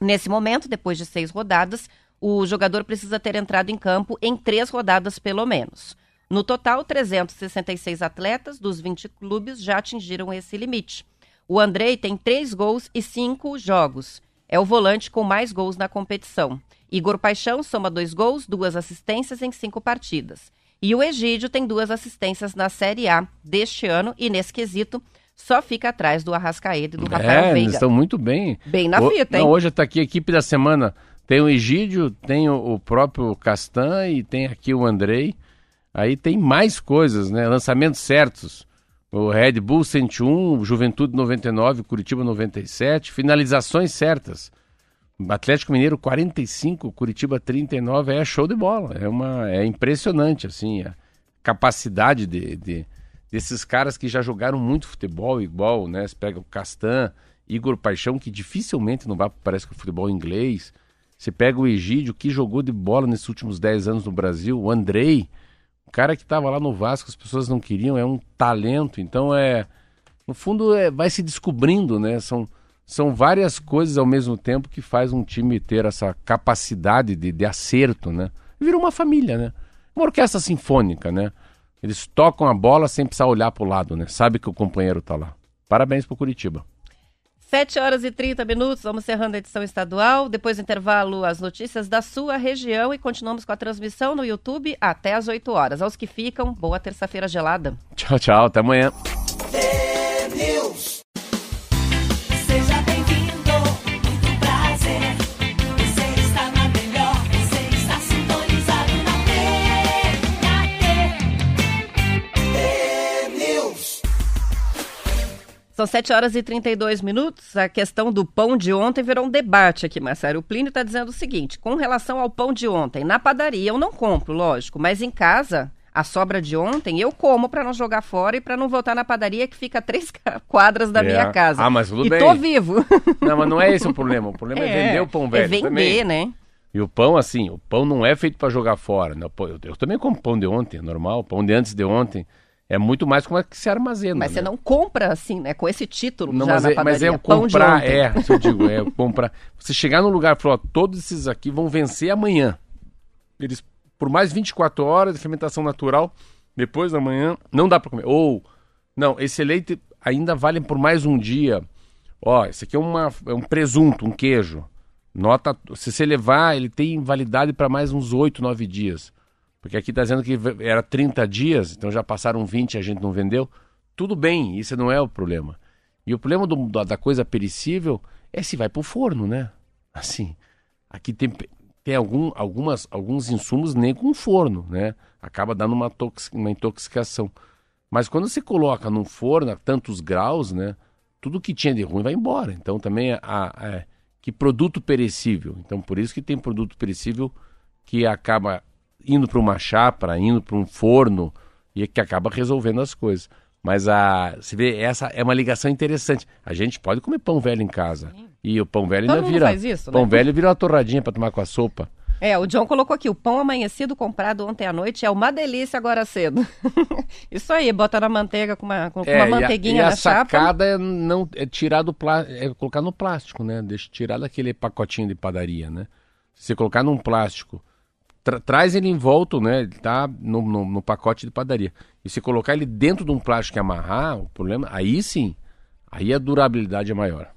Nesse momento, depois de seis rodadas, o jogador precisa ter entrado em campo em três rodadas pelo menos. No total, 366 atletas dos 20 clubes já atingiram esse limite. O Andrei tem três gols e cinco jogos. É o volante com mais gols na competição. Igor Paixão soma dois gols, duas assistências em cinco partidas. E o Egídio tem duas assistências na Série A deste ano e, nesse quesito, só fica atrás do Arrascaeta e do
é,
Rafael Veiga.
Eles estão muito bem.
Bem na fita, hein?
Não, hoje está aqui a equipe da semana. Tem o Egídio, tem o, o próprio Castan e tem aqui o Andrei. Aí tem mais coisas, né? Lançamentos certos. O Red Bull 101, Juventude 99, Curitiba 97, finalizações certas. Atlético Mineiro 45, Curitiba 39, é show de bola. É uma é impressionante assim a capacidade de, de desses caras que já jogaram muito futebol igual, né? Você pega o Castan, Igor Paixão que dificilmente não vai parece que o futebol inglês. Você pega o Egídio que jogou de bola nesses últimos 10 anos no Brasil, o Andrei, cara que estava lá no Vasco, as pessoas não queriam, é um talento. Então é, no fundo, é, vai se descobrindo, né? São, são várias coisas ao mesmo tempo que faz um time ter essa capacidade de, de acerto, né? Vira uma família, né? Uma orquestra sinfônica, né? Eles tocam a bola sem precisar olhar para o lado, né? Sabe que o companheiro está lá. Parabéns pro Curitiba.
7 horas e 30 minutos, vamos encerrando a edição estadual. Depois do intervalo, as notícias da sua região e continuamos com a transmissão no YouTube até às 8 horas. Aos que ficam, boa terça-feira gelada.
Tchau, tchau. Até amanhã.
São 7 horas e 32 minutos. A questão do pão de ontem virou um debate aqui, Marcelo. O Plínio está dizendo o seguinte: com relação ao pão de ontem, na padaria eu não compro, lógico, mas em casa A sobra de ontem eu como para não jogar fora e para não voltar na padaria que fica a <laughs> três quadras da
É.
minha casa.
Ah, mas tudo
e
bem.
tô vivo. <laughs>
Não, mas não é esse o problema. O problema é, vender o pão velho
É vender,
também.
né?
E o pão, assim, o pão não é feito para jogar fora. né? Eu, eu também como pão de ontem, é normal. Pão de antes de ontem. É muito mais como é que se armazena.
Mas
né?
você não compra assim, né? Com esse título
Não,
já
mas,
na
é,
padaria.
mas é o comprar, é, eu digo, é <laughs> comprar. Você chegar num lugar e falar, ó, todos esses aqui vão vencer amanhã. Eles, por mais 24 horas de fermentação natural, depois da manhã, não dá para comer. Ou, não, esse leite ainda vale por mais um dia. Ó, esse aqui é, uma, é um presunto, um queijo. Nota, se você levar, ele tem validade para mais uns 8, 9 dias. Porque aqui está dizendo que era 30 dias, então já passaram 20 e a gente não vendeu. Tudo bem, isso não é o problema. E o problema do- da, coisa perecível é se vai pro forno, né? <laughs> Assim, aqui tem, tem algum, algumas, alguns insumos nem com forno, né? Acaba dando uma, tox, uma intoxicação. Mas quando você coloca num forno a tantos graus, né? Tudo que tinha de ruim vai embora. Então também a, a- que produto perecível. Então por isso que tem produto perecível que acaba indo para uma chapa, indo para um forno e que acaba resolvendo as coisas. Mas a, você vê, essa é uma ligação interessante. A gente pode comer pão velho em casa. E o pão velho
Todo
ainda vira.
faz isso, né?
pão velho vira uma torradinha para tomar com a sopa.
É, o John colocou aqui, o pão amanhecido comprado ontem à noite é uma delícia agora cedo. <laughs> Isso aí, bota na manteiga com uma, com
É,
uma
e a-
manteiguinha
e a,
na chapa.
sacada é não é tirar do plá- é colocar no plástico, né? Deixa tirar daquele pacotinho de padaria, né? Se você colocar num plástico, tra- traz ele envolto, né? Ele tá no, no, no pacote de padaria. E se colocar ele dentro de um plástico e amarrar, o problema, aí sim, aí a durabilidade é maior.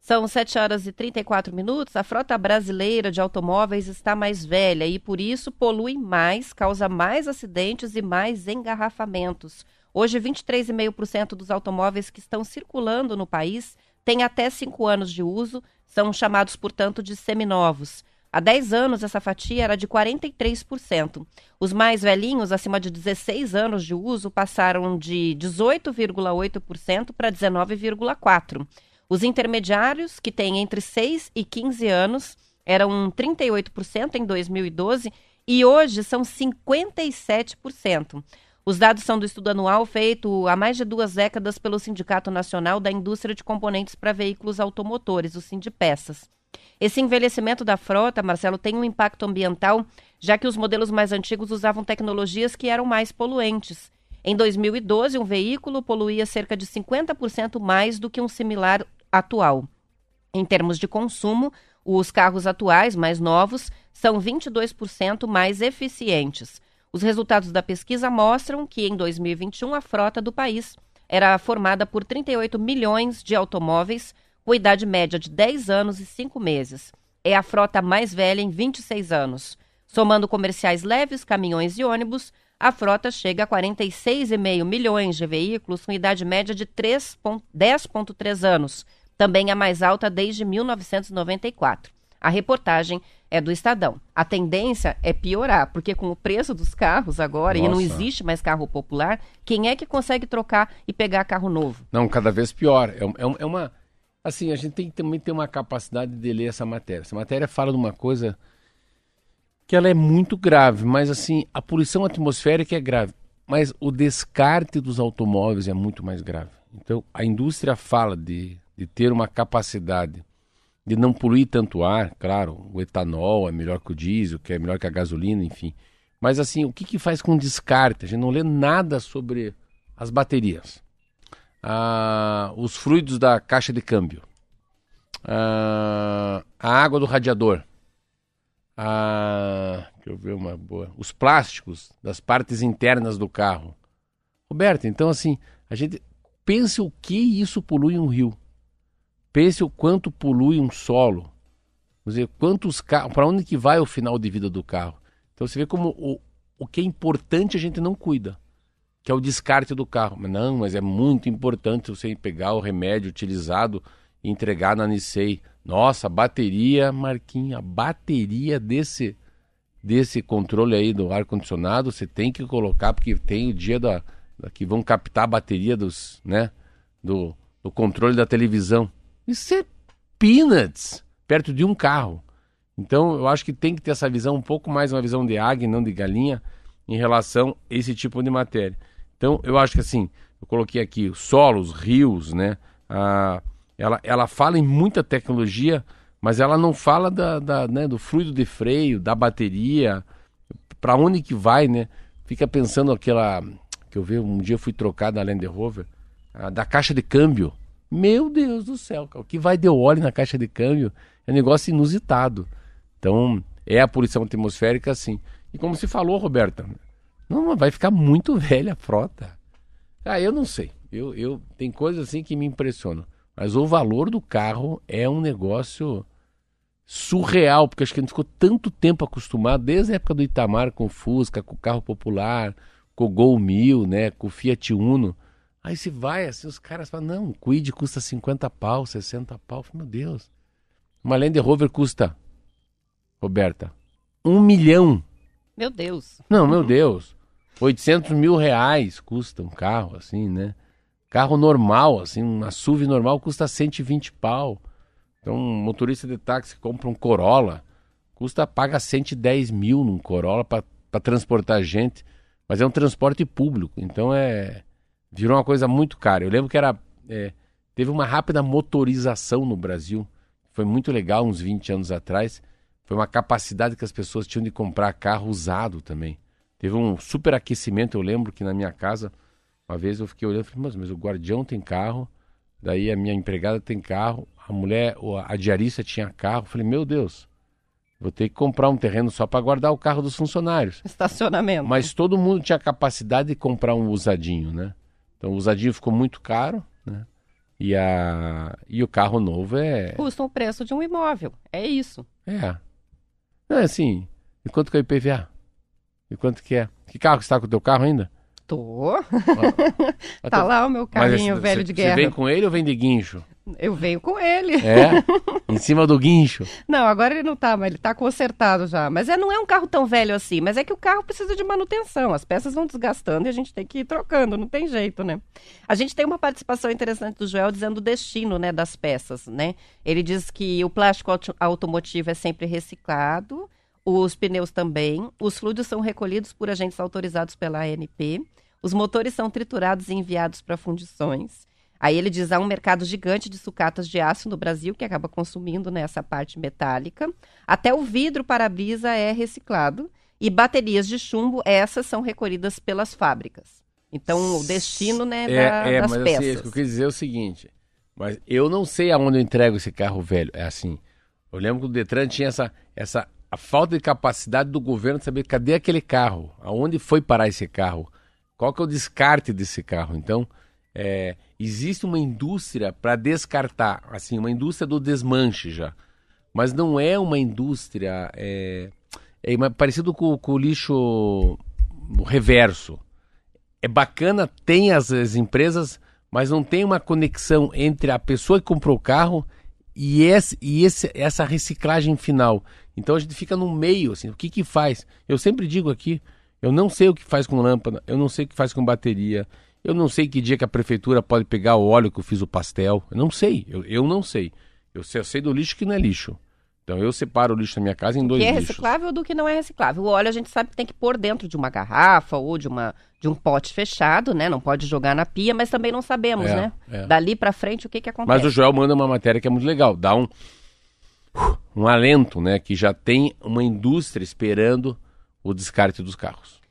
São 7 horas e 34 minutos. A frota brasileira de automóveis está mais velha e, por isso, polui mais, causa mais acidentes e mais engarrafamentos. Hoje, 23,5% dos automóveis que estão circulando no país têm até 5 anos de uso, são chamados, portanto, de seminovos. Há 10 anos, essa fatia era de 43%. Os mais velhinhos, acima de 16 anos de uso, passaram de 18,8% para 19,4%. Os intermediários, que têm entre 6 e 15 anos, eram 38% em 2012 e hoje são 57%. Os dados são do estudo anual feito há mais de duas décadas pelo Sindicato Nacional da Indústria de Componentes para Veículos Automotores, o Sindipeças. Esse envelhecimento da frota, Marcelo, tem um impacto ambiental, já que os modelos mais antigos usavam tecnologias que eram mais poluentes. Em 2012, um veículo poluía cerca de 50% mais do que um similar atual. Em termos de consumo, os carros atuais, mais novos, são 22% mais eficientes. Os resultados da pesquisa mostram que em 2021 a frota do país era formada por 38 milhões de automóveis, com idade média de 10 anos e 5 meses. É a frota mais velha em 26 anos. Somando comerciais leves, caminhões e ônibus, a frota chega a 46,5 milhões de veículos com idade média de 3 pon- 10,3 anos, também a mais alta desde 1994. A reportagem é do Estadão. A tendência é piorar, porque com o preço dos carros agora, e não
Nossa.
existe mais carro popular, quem é que consegue trocar e pegar carro novo?
Não, cada vez pior. É, é é uma. Assim, a gente tem que também ter uma capacidade de ler essa matéria. Essa matéria fala de uma coisa que ela é muito grave, mas assim, a poluição atmosférica é grave, mas o descarte dos automóveis é muito mais grave. Então, a indústria fala de, de ter uma capacidade de não poluir tanto ar, claro, o etanol é melhor que o diesel, que é melhor que a gasolina, enfim. Mas assim, o que, que faz com descarte? A gente não lê nada sobre as baterias ah, os fluidos da caixa de câmbio, ah, a água do radiador, ah, deixa eu ver uma boa, os plásticos das partes internas do carro. Roberto, então assim, a gente pense o que isso polui um rio, pense o quanto polui um solo, dizer, quantos carros, para onde que vai o final de vida do carro? Então você vê como o, o que é importante a gente não cuida que é o descarte do carro. Não, mas é muito importante você pegar o remédio utilizado e entregar na Nissei. Nossa, bateria, Marquinhos, a bateria desse desse controle aí do ar condicionado, você tem que colocar porque tem o dia da, da que vão captar a bateria dos, né, do, do controle da televisão. Isso é peanuts perto de um carro. Então, eu acho que tem que ter essa visão um pouco mais uma visão de águia, não de galinha, em relação a esse tipo de matéria. Então, eu acho que assim, eu coloquei aqui solos, rios, né? Ah, ela, ela fala em muita tecnologia, mas ela não fala da, da, né, do fluido de freio, da bateria, para onde que vai, né? Fica pensando aquela que eu vi um dia eu fui trocar da Land Rover, ah, da caixa de câmbio. Meu Deus do céu, o que vai de óleo na caixa de câmbio é um negócio inusitado. Então, é a poluição atmosférica, sim. E como se falou, Roberta, não vai ficar muito <laughs> velha a frota. Ah, eu não sei. Eu, eu tem coisas assim que me impressionam. Mas o valor do carro é um negócio surreal, porque acho que a gente ficou tanto tempo acostumado, desde a época do Itamar com o Fusca, com o carro popular, com o Gol 1000, né, com o Fiat Uno. Aí se vai assim, os caras falam, não, o Quid custa 50 pau, 60 pau. Falo, Meu Deus. Uma Land Rover custa, Roberta, um milhão.
Meu Deus.
Não, meu Deus. 800 mil reais custa um carro, assim, né? Carro normal, assim, uma SUV normal custa 120 pau. Então, um motorista de táxi que compra um Corolla, custa, paga 110 mil num Corolla para transportar gente. Mas é um transporte público, então é. Virou uma coisa muito cara. Eu lembro que era. é, teve uma rápida motorização no Brasil. Foi muito legal uns 20 anos atrás. Foi uma capacidade que as pessoas tinham de comprar carro usado também. Teve um superaquecimento, eu lembro que na minha casa, uma vez eu fiquei olhando e falei, mas, mas o guardião tem carro, daí a minha empregada tem carro, a mulher, o- a diarista tinha carro. Eu falei, meu Deus, vou ter que comprar um terreno só para guardar o carro dos funcionários.
Estacionamento.
Mas todo mundo tinha capacidade de comprar um usadinho, né? Então o usadinho ficou muito caro, né? E, a... e o carro novo é.
Custa o preço de um imóvel. É isso.
É. Não, é assim. E quanto que é o IPVA? E quanto que é? Que carro que está com o teu carro ainda?
Tô.
Ah, <laughs>
Tá lá o meu carrinho
esse-
velho
você-
de
Você
guerra.
vem com ele ou vem de guincho?
Eu venho com ele.
É? em cima do guincho. <laughs>
Não, agora ele não tá, mas ele tá consertado já. Mas é, não é um carro tão velho assim, mas é que o carro precisa de manutenção. As peças vão desgastando e a gente tem que ir trocando, não tem jeito, né? A gente tem uma participação interessante do Joel dizendo o destino, né, das peças, né? Ele diz que o plástico auto- automotivo é sempre reciclado, os pneus também, os fluidos são recolhidos por agentes autorizados pela ANP, os motores são triturados e enviados para fundições. Aí ele diz há um mercado gigante de sucatas de aço no Brasil que acaba consumindo né, essa parte metálica. Até o vidro para-brisa é reciclado e baterias de chumbo essas são recolhidas pelas fábricas. Então o destino né, da-
É, é
das
mas
peças.
assim, o que eu quis dizer é o seguinte. Mas eu não sei aonde eu entrego esse carro velho. É assim. Eu lembro que o Detran tinha essa, essa a falta de capacidade do governo de saber cadê aquele carro, aonde foi parar esse carro, qual que é o descarte desse carro. Então, é, existe uma indústria para descartar, assim, uma indústria do desmanche já. Mas não é uma indústria é, é parecido com, com o lixo reverso é bacana, tem as, as empresas, mas não tem uma conexão entre a pessoa que comprou o carro e, esse, e esse, essa reciclagem final. Então a gente fica no meio, assim, o que que faz? Eu sempre digo aqui, eu não sei o que faz com lâmpada, eu não sei o que faz com bateria, eu não sei que dia que a prefeitura pode pegar o óleo que eu fiz o pastel, eu não sei, eu, eu não sei. Eu sei, eu sei do lixo que não é lixo. Então eu separo o lixo da minha casa em dois
que é
lixos.
reciclável do que não é reciclável. O óleo a gente sabe que tem que pôr dentro de uma garrafa ou de, uma, de um pote fechado, né? Não pode jogar na pia, mas também não sabemos,
É,
né?
é.
Dali pra frente o que que acontece.
Mas o Joel manda uma matéria que é muito legal, dá um, um alento, né? Que já tem uma indústria esperando o descarte dos carros.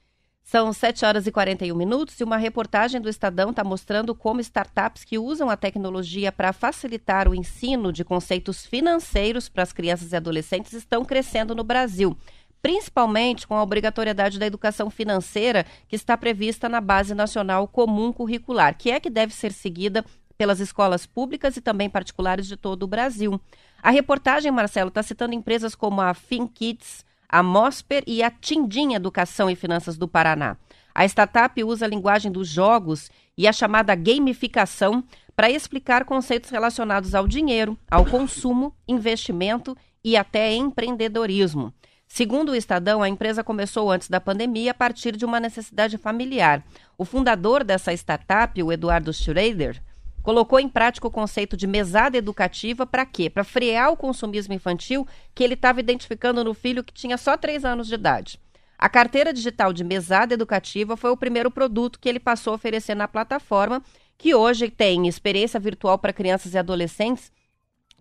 São 7 horas e 41 minutos e uma reportagem do Estadão está mostrando como startups que usam a tecnologia para facilitar o ensino de conceitos financeiros para as crianças e adolescentes estão crescendo no Brasil. Principalmente com a obrigatoriedade da educação financeira que está prevista na Base Nacional Comum Curricular, que é que deve ser seguida pelas escolas públicas e também particulares de todo o Brasil. A reportagem, Marcelo, está citando empresas como a FinKids, a Mosper e a Tindim Educação e Finanças do Paraná. A startup usa a linguagem dos jogos e a chamada gamificação para explicar conceitos relacionados ao dinheiro, ao consumo, investimento e até empreendedorismo. Segundo o Estadão, a empresa começou antes da pandemia a partir de uma necessidade familiar. O fundador dessa startup, o Eduardo Schrader, colocou em prática o conceito de mesada educativa para quê? Para frear o consumismo infantil que ele estava identificando no filho que tinha só três anos de idade. A carteira digital de mesada educativa foi o primeiro produto que ele passou a oferecer na plataforma, que hoje tem experiência virtual para crianças e adolescentes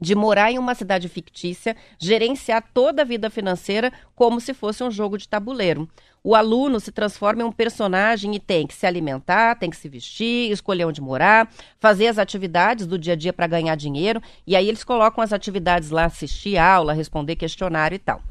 de morar em uma cidade fictícia, gerenciar toda a vida financeira como se fosse um jogo de tabuleiro. O aluno se transforma em um personagem e tem que se alimentar, tem que se vestir, escolher onde morar, fazer as atividades do dia a dia para ganhar dinheiro. E aí eles colocam as atividades lá, assistir aula, responder questionário e tal.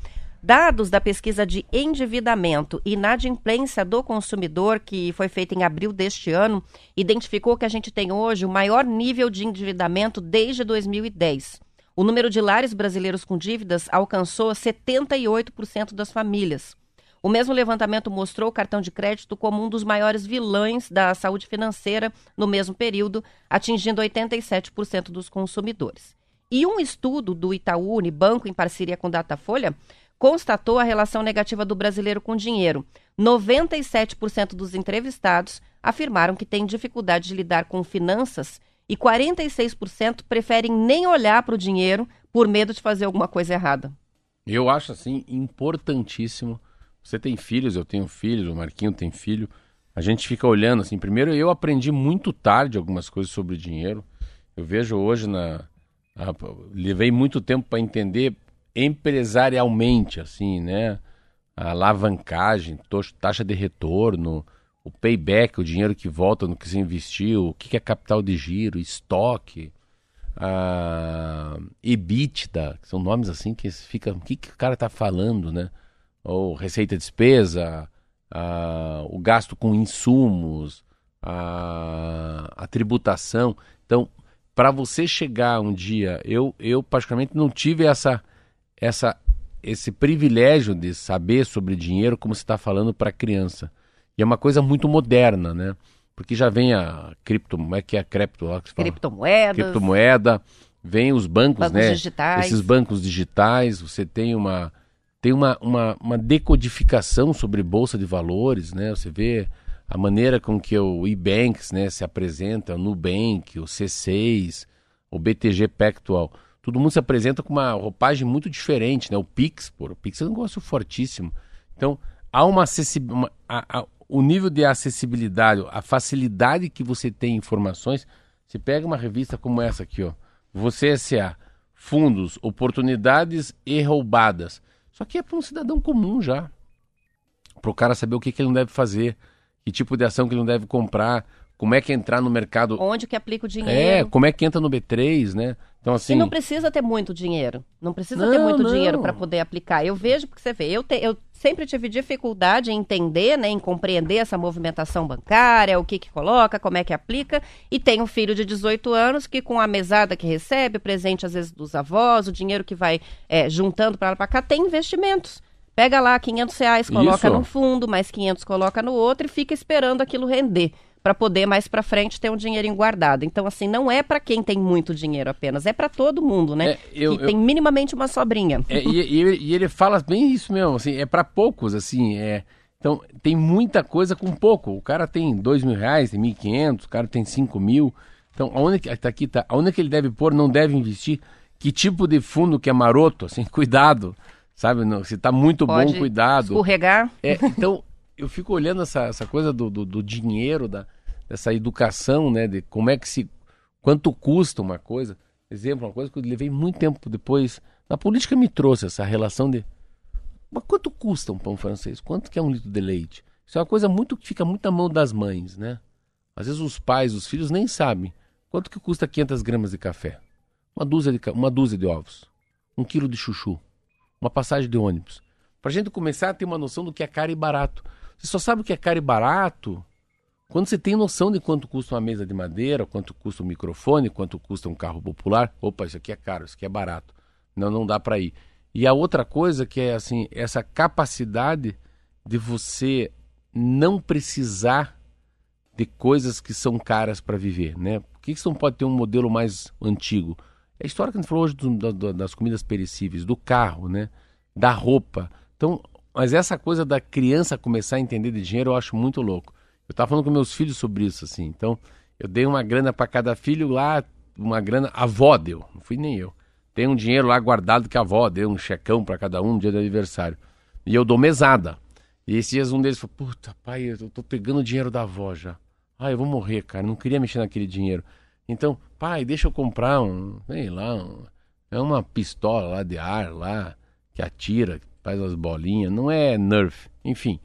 Dados da pesquisa de endividamento e inadimplência do consumidor, que foi feita em abril deste ano, identificou que a gente tem hoje o maior nível de endividamento desde 2010. O número de lares brasileiros com dívidas alcançou 78% das famílias. O mesmo levantamento mostrou o cartão de crédito como um dos maiores vilões da saúde financeira no mesmo período, atingindo 87% dos consumidores. E um estudo do Itaú Unibanco, em parceria com Datafolha, constatou a relação negativa do brasileiro com dinheiro. 97% dos entrevistados afirmaram que têm dificuldade de lidar com finanças e 46% preferem nem olhar para o dinheiro por medo de fazer alguma coisa errada.
Eu acho assim importantíssimo. Você tem filhos, eu tenho filhos, o Marquinho tem filho. A gente fica olhando assim. Primeiro, eu aprendi muito tarde algumas coisas sobre dinheiro. Eu vejo hoje na. a- levei muito tempo para entender empresarialmente, assim, né? A alavancagem, taxa de retorno, o payback, o dinheiro que volta no que se investiu, o que é capital de giro, estoque, a EBITDA, que são nomes assim que fica, o que, que o cara tá falando, né? Ou receita despesa, a- o gasto com insumos, a, a tributação. Então, para você chegar um dia, eu, eu particularmente não tive essa, essa, esse privilégio de saber sobre dinheiro como você está falando para criança. E é uma coisa muito moderna, né? Porque já vem a cripto, como é que é a cripto?
Criptomoedas,
criptomoeda, vem os bancos,
bancos
né?
digitais.
Esses bancos digitais, você tem uma tem uma, uma, uma decodificação sobre bolsa de valores, né? Você vê a maneira com que o eBanks, né, se apresenta, o Nubank, o C6, o BTG Pactual, todo mundo se apresenta com uma roupagem muito diferente, né? O Pix, pô, o Pix é um negócio fortíssimo. Então, há uma acessibilidade, o nível de acessibilidade, a facilidade que você tem em informações, você pega uma revista como essa aqui, ó, Você S.A., Fundos, Oportunidades e Roubadas. Só que é para um cidadão comum já. Para o cara saber o que, que ele não deve fazer, que tipo de ação que ele não deve comprar, como é que entrar no mercado.
Onde que aplica o
É,
dinheiro.
como é que entra no B3, né? Então, assim.
E não precisa ter muito dinheiro. Não precisa ter
Não,
muito
não.
dinheiro para poder aplicar. Eu vejo, porque você vê, eu, te- eu sempre tive dificuldade em entender, né, em compreender essa movimentação bancária, o que que coloca, como é que aplica. E tenho um filho de 18 anos que com a mesada que recebe, presente às vezes dos avós, o dinheiro que vai é, juntando para lá para cá, tem investimentos. Pega lá 500 reais, coloca
Isso.
num fundo, mais 500 coloca no outro e fica esperando aquilo render para poder mais para frente ter um dinheirinho guardado. Então assim, não é para quem tem muito dinheiro apenas, é para todo mundo, né?
É, eu-
que
eu-
tem minimamente uma sobrinha.
É, e, e ele- fala bem isso mesmo, assim, é para poucos, assim, é. Então, tem muita coisa com pouco. O cara tem dois mil reais, tem mil e quinhentos, o cara tem cinco mil. Então, aonde que, tá aqui, tá, aonde que ele deve pôr, não deve investir? Que tipo de fundo que é maroto, assim, <laughs> cuidado, sabe? Não, se tá muito
Pode
bom, cuidado.
Escorregar.
É, então, eu fico olhando essa, essa coisa do, do, do dinheiro, da, dessa educação, né? De como é que se. Quanto custa uma coisa. Exemplo, uma coisa que eu levei muito tempo depois. Na política me trouxe essa relação de. Mas quanto custa um pão francês? Quanto que é um litro de leite? Isso é uma coisa muito que fica muito na mão das mães, né? Às vezes os pais, os filhos nem sabem. Quanto que custa 500 gramas de café? Uma dúzia de, uma dúzia de ovos. Um quilo de chuchu. Uma passagem de ônibus. Pra gente começar a ter uma noção do que é caro e barato. Você só sabe o que é caro e barato quando você tem noção de quanto custa uma mesa de madeira, quanto custa um microfone, quanto custa um carro popular. Opa, isso aqui é caro, isso aqui é barato. Não, não dá para ir. E a outra coisa que é assim, essa capacidade de você não precisar de coisas que são caras para viver, né? Por que você não pode ter um modelo mais antigo? É a história que a gente falou hoje do- da- das comidas perecíveis, do carro, né? Da roupa. Então, mas essa coisa da criança começar a entender de dinheiro eu acho muito louco. Eu tava falando com meus filhos sobre isso, assim. Então, eu dei uma grana para cada filho lá, uma grana. A avó deu, não fui nem eu. Tem um dinheiro lá guardado que a avó deu, um checão para cada um no dia do aniversário. E eu dou mesada. E esses dias um deles falou, puta, pai, eu tô pegando o dinheiro da avó já. Ah, eu vou morrer, cara, não queria mexer naquele dinheiro. Então, pai, deixa eu comprar um, sei lá, um, é uma pistola lá de ar lá, que atira, que faz as bolinhas, não é Nerf, enfim.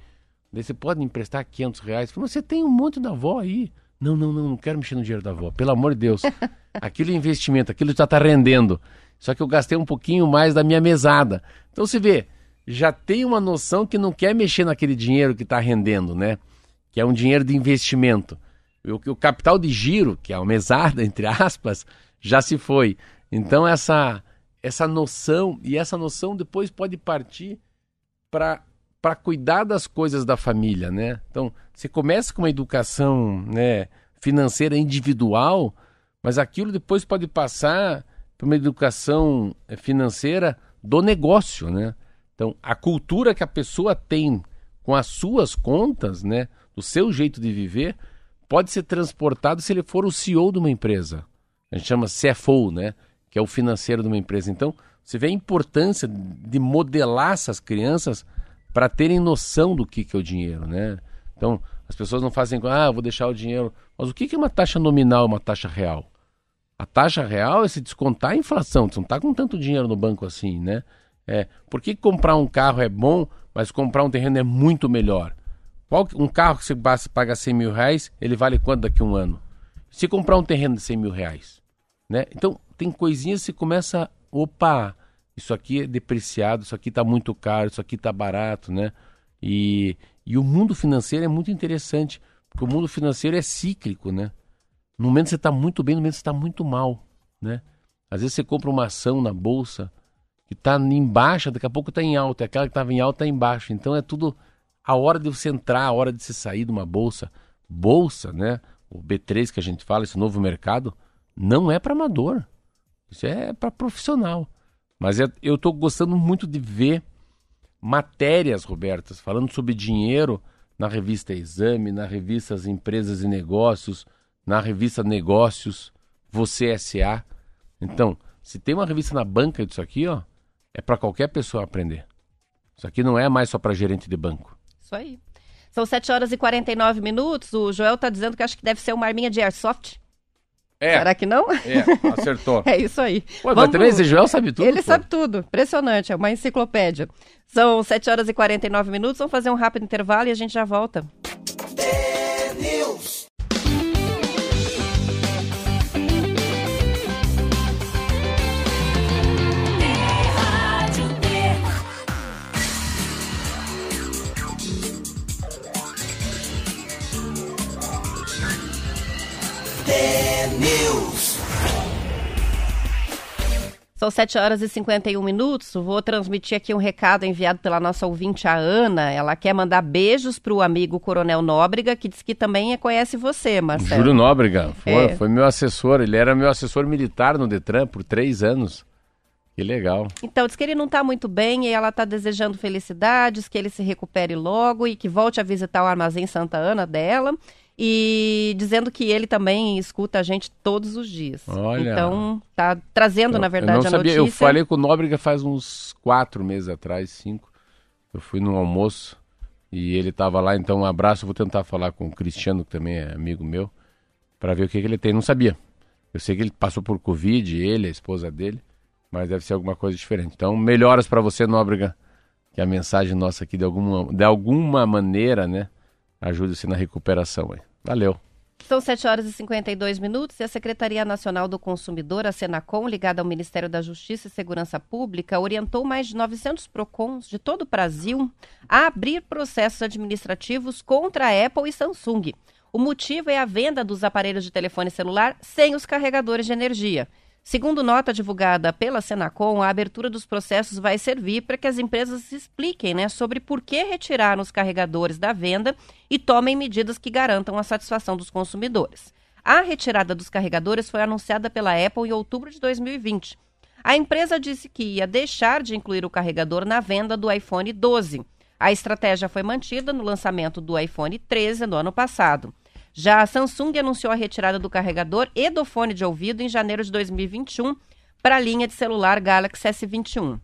Daí você pode emprestar 500 reais? Falei, mas você tem um monte da avó aí. Não, não, não, não quero mexer no dinheiro da avó, pelo amor de Deus. <laughs> Aquilo é investimento, aquilo já está rendendo. Só que eu gastei um pouquinho mais da minha mesada. Então você vê, já tem uma noção que não quer mexer naquele dinheiro que está rendendo, né? Que é um dinheiro de investimento. O, o capital de giro, que é a mesada, <laughs> entre aspas, já se foi. Então essa, essa noção, e essa noção depois pode partir para para cuidar das coisas da família, né? Então, você começa com uma educação, né, financeira individual, mas aquilo depois pode passar para uma educação eh, financeira do negócio, né? Então, a cultura que a pessoa tem com as suas contas, né, do seu jeito de viver, pode ser transportado se ele for o CEO de uma empresa. A gente chama CFO, né, que é o financeiro de uma empresa. Então, você vê a importância de modelar essas crianças para terem noção do que, que é o dinheiro, né? Então, as pessoas não fazem, ah, vou deixar o dinheiro. Mas o que, que é uma taxa nominal uma taxa real? A taxa real é se descontar a inflação. Você não está com tanto dinheiro no banco assim, né? É, por que comprar um carro é bom, mas comprar um terreno é muito melhor? Qual, um carro que você paga 100 mil reais, ele vale quanto daqui a um ano? Se comprar um terreno de 100 mil reais, né? Então, tem coisinhas que começa, opa, isso aqui é depreciado, isso aqui está muito caro, isso aqui está barato, né? E, e o mundo financeiro é muito interessante, porque o mundo financeiro é cíclico, né? No momento você está muito bem, no momento você está muito mal, né? Às vezes você compra uma ação na bolsa que está em baixa, daqui a pouco está em alta, e aquela que estava em alta está em baixa. Então é tudo a hora de você entrar, a hora de você sair de uma bolsa. Bolsa, né? O B3 que a gente fala, esse novo mercado, não é para amador. Isso é para profissional. Mas é, eu estou gostando muito de ver matérias, Robertas, falando sobre dinheiro na revista Exame, na revista As Empresas e Negócios, na revista Negócios, Você SA. Então, se tem uma revista na banca disso aqui, ó, é para qualquer pessoa aprender. Isso aqui não é mais só para gerente de banco.
Isso aí. São 7 horas e 49 minutos. O Joel está dizendo que acho que deve ser uma arminha de airsoft.
É.
Será que não?
É, acertou. <laughs>
é isso aí.
Pô, mas também esse Joel sabe tudo.
Ele
pô.
sabe tudo. Impressionante. É uma enciclopédia. São 7 horas e 49 minutos. Vamos fazer um rápido intervalo e a gente já volta.
Rádio
São 7 horas e 51 minutos. Vou transmitir aqui um recado enviado pela nossa ouvinte, a Ana. Ela quer mandar beijos para o amigo Coronel Nóbrega, que diz que também conhece você, Marcelo.
Júlio Nóbrega foi,
É.
foi meu assessor. Ele era meu assessor militar no Detran por três anos. Que legal.
Então, diz que ele não está muito bem e ela está desejando felicidades, que ele se recupere logo e que volte a visitar o Armazém Santa Ana dela. E dizendo que ele também escuta a gente todos os dias.
Olha.
Então, tá trazendo, na verdade,
eu não
a
sabia.
notícia.
Eu falei com o Nóbrega faz uns quatro meses atrás, cinco. Eu fui num almoço e ele estava lá, então um abraço. Eu vou tentar falar com o Cristiano, que também é amigo meu, para ver o que, que ele tem. Não sabia. Eu sei que ele passou por Covid, ele, a esposa dele, mas deve ser alguma coisa diferente. Então, melhoras para você, Nóbrega. Que a mensagem nossa aqui, de alguma, de alguma maneira, né, ajude você na recuperação. Aí. Valeu.
São 7 horas e 52 minutos e a Secretaria Nacional do Consumidor, a Senacom, ligada ao Ministério da Justiça e Segurança Pública, orientou mais de 900 PROCONs de todo o Brasil a abrir processos administrativos contra a Apple e Samsung. O motivo é a venda dos aparelhos de telefone celular sem os carregadores de energia. Segundo nota divulgada pela Senacom, a abertura dos processos vai servir para que as empresas expliquem né, sobre por que retiraram os carregadores da venda e tomem medidas que garantam a satisfação dos consumidores. A retirada dos carregadores foi anunciada pela Apple em outubro de 2020. A empresa disse que ia deixar de incluir o carregador na venda do iPhone 12. A estratégia foi mantida no lançamento do iPhone 13 no ano passado. Já a Samsung anunciou a retirada do carregador e do fone de ouvido em janeiro de 2021 para a linha de celular Galaxy S21.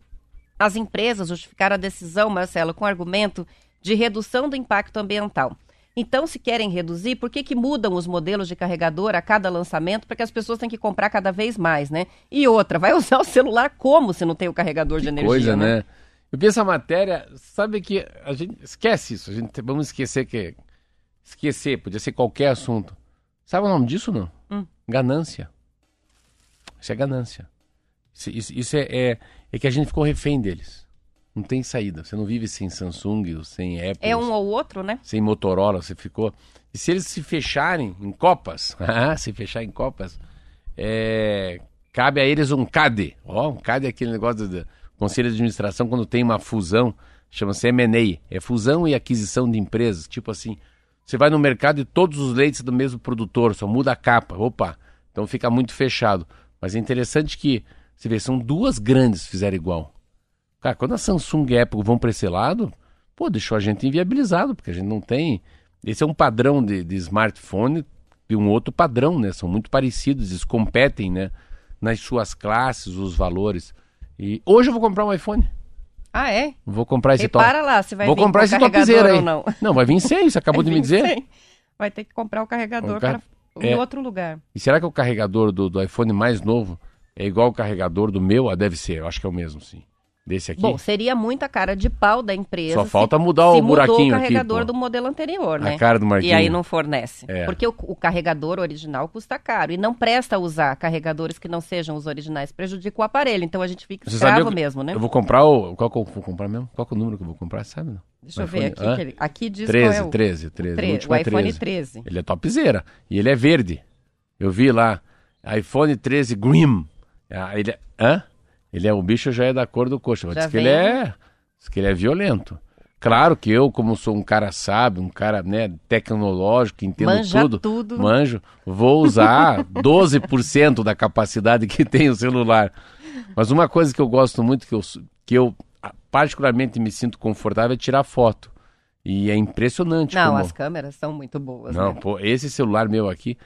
As empresas justificaram a decisão, Marcelo, com o argumento de redução do impacto ambiental. Então, se querem reduzir, por que, que mudam os modelos de carregador a cada lançamento? Porque as pessoas têm que comprar cada vez mais, né? E outra, vai <laughs> usar o celular como se não tem o carregador
que
de energia?
coisa,
né?
né? Eu vi essa matéria, sabe que a gente esquece isso, a gente vamos esquecer que esquecer, podia ser qualquer assunto. Sabe o nome disso não?
Hum.
Ganância. Isso é ganância. Isso, isso- isso é, é, é que a gente ficou refém deles. Não tem saída. Você não vive sem Samsung, ou sem Apple,
É um ou outro, né?
sem Motorola, você ficou. E se eles se fecharem em copas, <laughs> ah, se fechar em copas, é, cabe a eles um CAD. Ó, um CAD é aquele negócio do Conselho de Administração quando tem uma fusão, chama-se M&A, é fusão e aquisição de empresas, tipo assim, você vai no mercado e todos os leites do mesmo produtor, só muda a capa. Opa, então fica muito fechado. Mas é interessante que, você vê, são duas grandes fizeram igual. Cara, quando a Samsung e a Apple vão para esse lado, pô, deixou a gente inviabilizado, porque a gente não tem. Esse é um padrão de, de smartphone de um outro padrão, né? São muito parecidos, eles competem, né? Nas suas classes, os valores. E hoje eu vou comprar um iPhone.
Ah, é?
Vou comprar esse top.
Repara lá se vai
Vou
vir
comprar
com
esse
carregador
topzera aí.
ou não.
Não, vai vir sem, você acabou de me dizer.
sem. Vai ter que comprar o carregador
O ca-
para em
é.
outro lugar.
E será que o carregador do, do iPhone mais novo é igual o carregador do meu? Ah, deve ser, eu acho que é o mesmo, sim. Desse aqui?
Bom, seria muita cara de pau da empresa.
Só
se-
falta mudar o
se mudou
buraquinho
o
aqui,
carregador
pô.
do modelo anterior, né?
A cara do Marquinhos.
E aí não fornece.
É.
Porque o, o carregador original custa caro e não presta a usar carregadores que não sejam os originais, prejudica o aparelho. Então a gente fica
Você
escravo
que
mesmo, né?
Eu vou comprar o. Qual que eu vou comprar mesmo? Qual que é o número que eu vou comprar? Sabe? Não?
Deixa eu
O
ver
iPhone-
aqui. Ele- aqui diz
13,
qual é o,
13, 13.
tre-
o último
o
é
iPhone
13.
13.
Ele é topzera. E ele é verde. Eu vi lá. iPhone 13 Grim. Ah, ele é... Hã? Ele é o bicho já é da cor do coxa. Mas
Já
diz que ele é. Diz que ele é violento. Claro que eu, como sou um cara sábio, um cara né, tecnológico, que entendo
Manja
tudo,
tudo.
manjo, vou usar <laughs> 12% da capacidade que tem o celular. Mas uma coisa que eu gosto muito, que eu, que eu particularmente me sinto confortável, é tirar foto. E é impressionante
Não,
como...
as câmeras são muito boas.
Não,
né?
pô, esse celular meu aqui...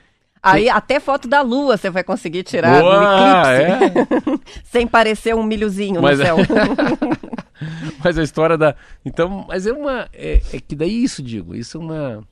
Aí até foto da lua você vai conseguir tirar
Boa,
no
é.
eclipse. <laughs> Sem parecer um milhozinho
Mas-
no céu. <laughs>
Mas a história da. Então, mas é uma. É, é que daí isso, digo. Isso é uma.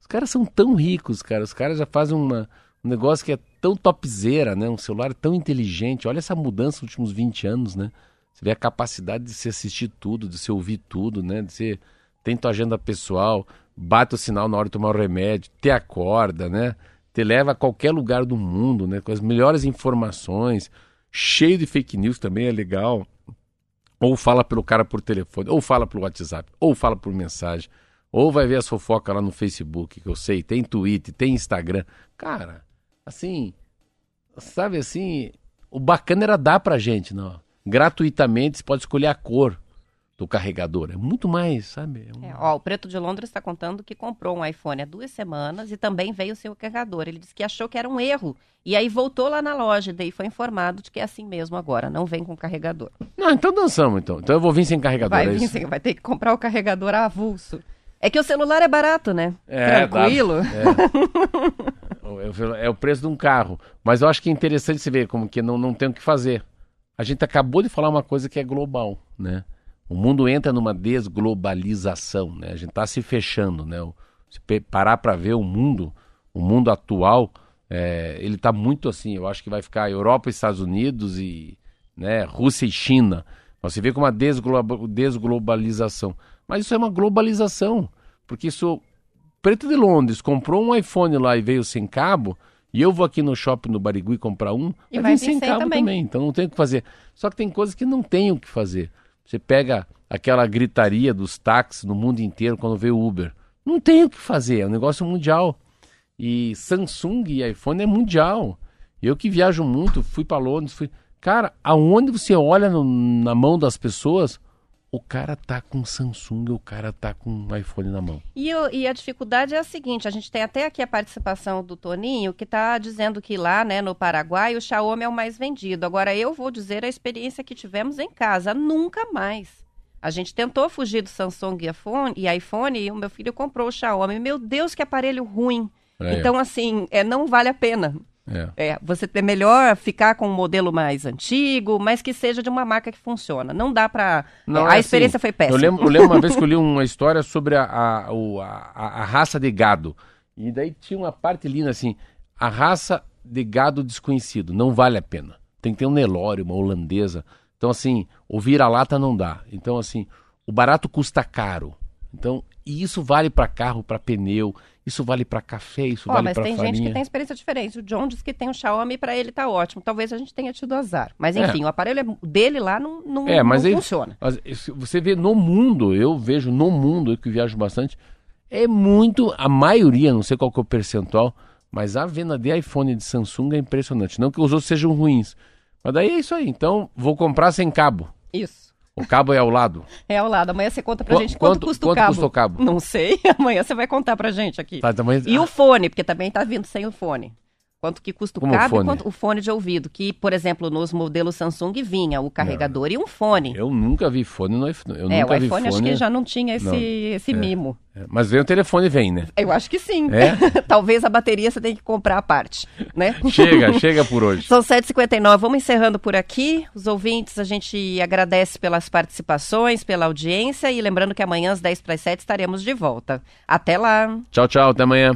Os caras são tão ricos, cara. Os caras já fazem uma, um negócio que é tão topzera, né? Um celular tão inteligente. Olha essa mudança nos últimos 20 anos, né? Você vê a capacidade de se assistir tudo, de se ouvir tudo, né? De você tem tua agenda pessoal, bate o sinal na hora de tomar o remédio, te acorda, né? Te leva a qualquer lugar do mundo, né? Com as melhores informações, cheio de fake news também é legal ou fala pelo cara por telefone, ou fala pelo WhatsApp, ou fala por mensagem, ou vai ver as fofocas lá no Facebook, que eu sei, tem Twitter, tem Instagram. Cara, assim, sabe assim, o bacana era dar pra gente, não. Gratuitamente, você pode escolher a cor do carregador. É muito mais, sabe? É um-
É, ó, o Preto de Londres está contando que comprou um iPhone há duas semanas e também veio o seu carregador. Ele disse que achou que era um erro. E aí voltou lá na loja, daí foi informado de que é assim mesmo agora, não vem com carregador.
Não, então dançamos, então. Então eu vou vir sem carregador.
Vai,
é
vir, sem- vai ter que comprar o carregador avulso. É que o celular é barato, né?
É,
Tranquilo.
É. É o preço de um carro. Mas eu acho que é interessante você ver como que não, não tem o que fazer. A gente acabou de falar uma coisa que é global, né? O mundo entra numa desglobalização, né? A gente está se fechando, né? Se parar para ver o mundo, o mundo atual, é, ele está muito assim. Eu acho que vai ficar Europa, Estados Unidos e né, Rússia e China. Você vê como uma desgloba- desglobalização. Mas isso é uma globalização, porque isso Preto de Londres comprou um iPhone lá e veio sem cabo, e eu vou aqui no shopping no Barigui comprar um,
E
vai vir sem
sem
cabo
também.
também. Então não tem o que fazer. Só que tem coisas que não tem o que fazer. Você pega aquela gritaria dos táxis no mundo inteiro quando vê o Uber. Não tem o que fazer, é um negócio mundial. E Samsung e iPhone é mundial. Eu que viajo muito, fui para Londres, fui. Cara, aonde você olha no- na mão das pessoas, o cara tá com Samsung, o cara tá com iPhone na mão.
E, o- e a dificuldade é a seguinte: a gente tem até aqui a participação do Toninho, que está dizendo que lá né, no Paraguai o Xiaomi é o mais vendido. Agora, eu vou dizer a experiência que tivemos em casa: nunca mais. A gente tentou fugir do Samsung e iPhone, e iPhone e o meu filho comprou o Xiaomi. Meu Deus, que aparelho ruim.
É,
então, assim, é, não vale a pena.
É.
É, você é melhor ficar com um modelo mais antigo, mas que seja de uma marca que funciona. Não dá pra.
Não,
a
é
experiência
assim,
foi péssima.
Eu lembro, eu lembro uma vez que eu li <laughs> uma história sobre a, a, a- a raça de gado. E daí tinha uma parte linda assim: a raça de gado desconhecido. Não vale a pena. Tem que ter um Nelore, uma holandesa. Então, assim, o vira-lata não dá. Então, assim, o barato custa caro. Então, e isso vale para carro, para pneu, isso vale para café, isso
Ó,
vale
mas
para
tem
farinha.
gente que tem experiência diferente. O John diz que tem um Xiaomi pra ele tá ótimo. Talvez a gente tenha tido azar. Mas
É.
enfim, o aparelho é- dele lá não, não,
É, mas
não
aí-
funciona.
Mas você vê no mundo, eu vejo no mundo, eu que viajo bastante, é muito, a maioria, não sei qual que é o percentual, mas a venda de iPhone de Samsung é impressionante. Não que os outros sejam ruins, mas daí é isso aí. Então, vou comprar sem cabo.
Isso.
O cabo é ao lado.
É ao lado. Amanhã você conta pra
Qu-
gente quanto,
quanto-
custa
quanto
o cabo.
custa o cabo?
Não sei. <laughs> Amanhã você vai contar pra gente aqui.
Tá, também...
E o fone, porque também tá vindo sem o fone. Quanto que custa o
Como o
cabo e
fone?
quanto o fone de ouvido. Que, por exemplo, nos modelos Samsung vinha o carregador e um fone.
Eu nunca vi fone no iPhone. Eu
é,
nunca
o
vi
iPhone acho que já não tinha esse,
Não.
esse mimo.
É, Mas vem o telefone vem, né?
Eu acho que sim.
É? <laughs>
Talvez a bateria você tenha que comprar a parte, né?
Chega, <laughs> chega por hoje.
São 7h59, vamos encerrando por aqui. Os ouvintes, a gente agradece pelas participações, pela audiência e lembrando que amanhã às 10 para as 7 estaremos de volta. Até lá!
Tchau, tchau, até amanhã.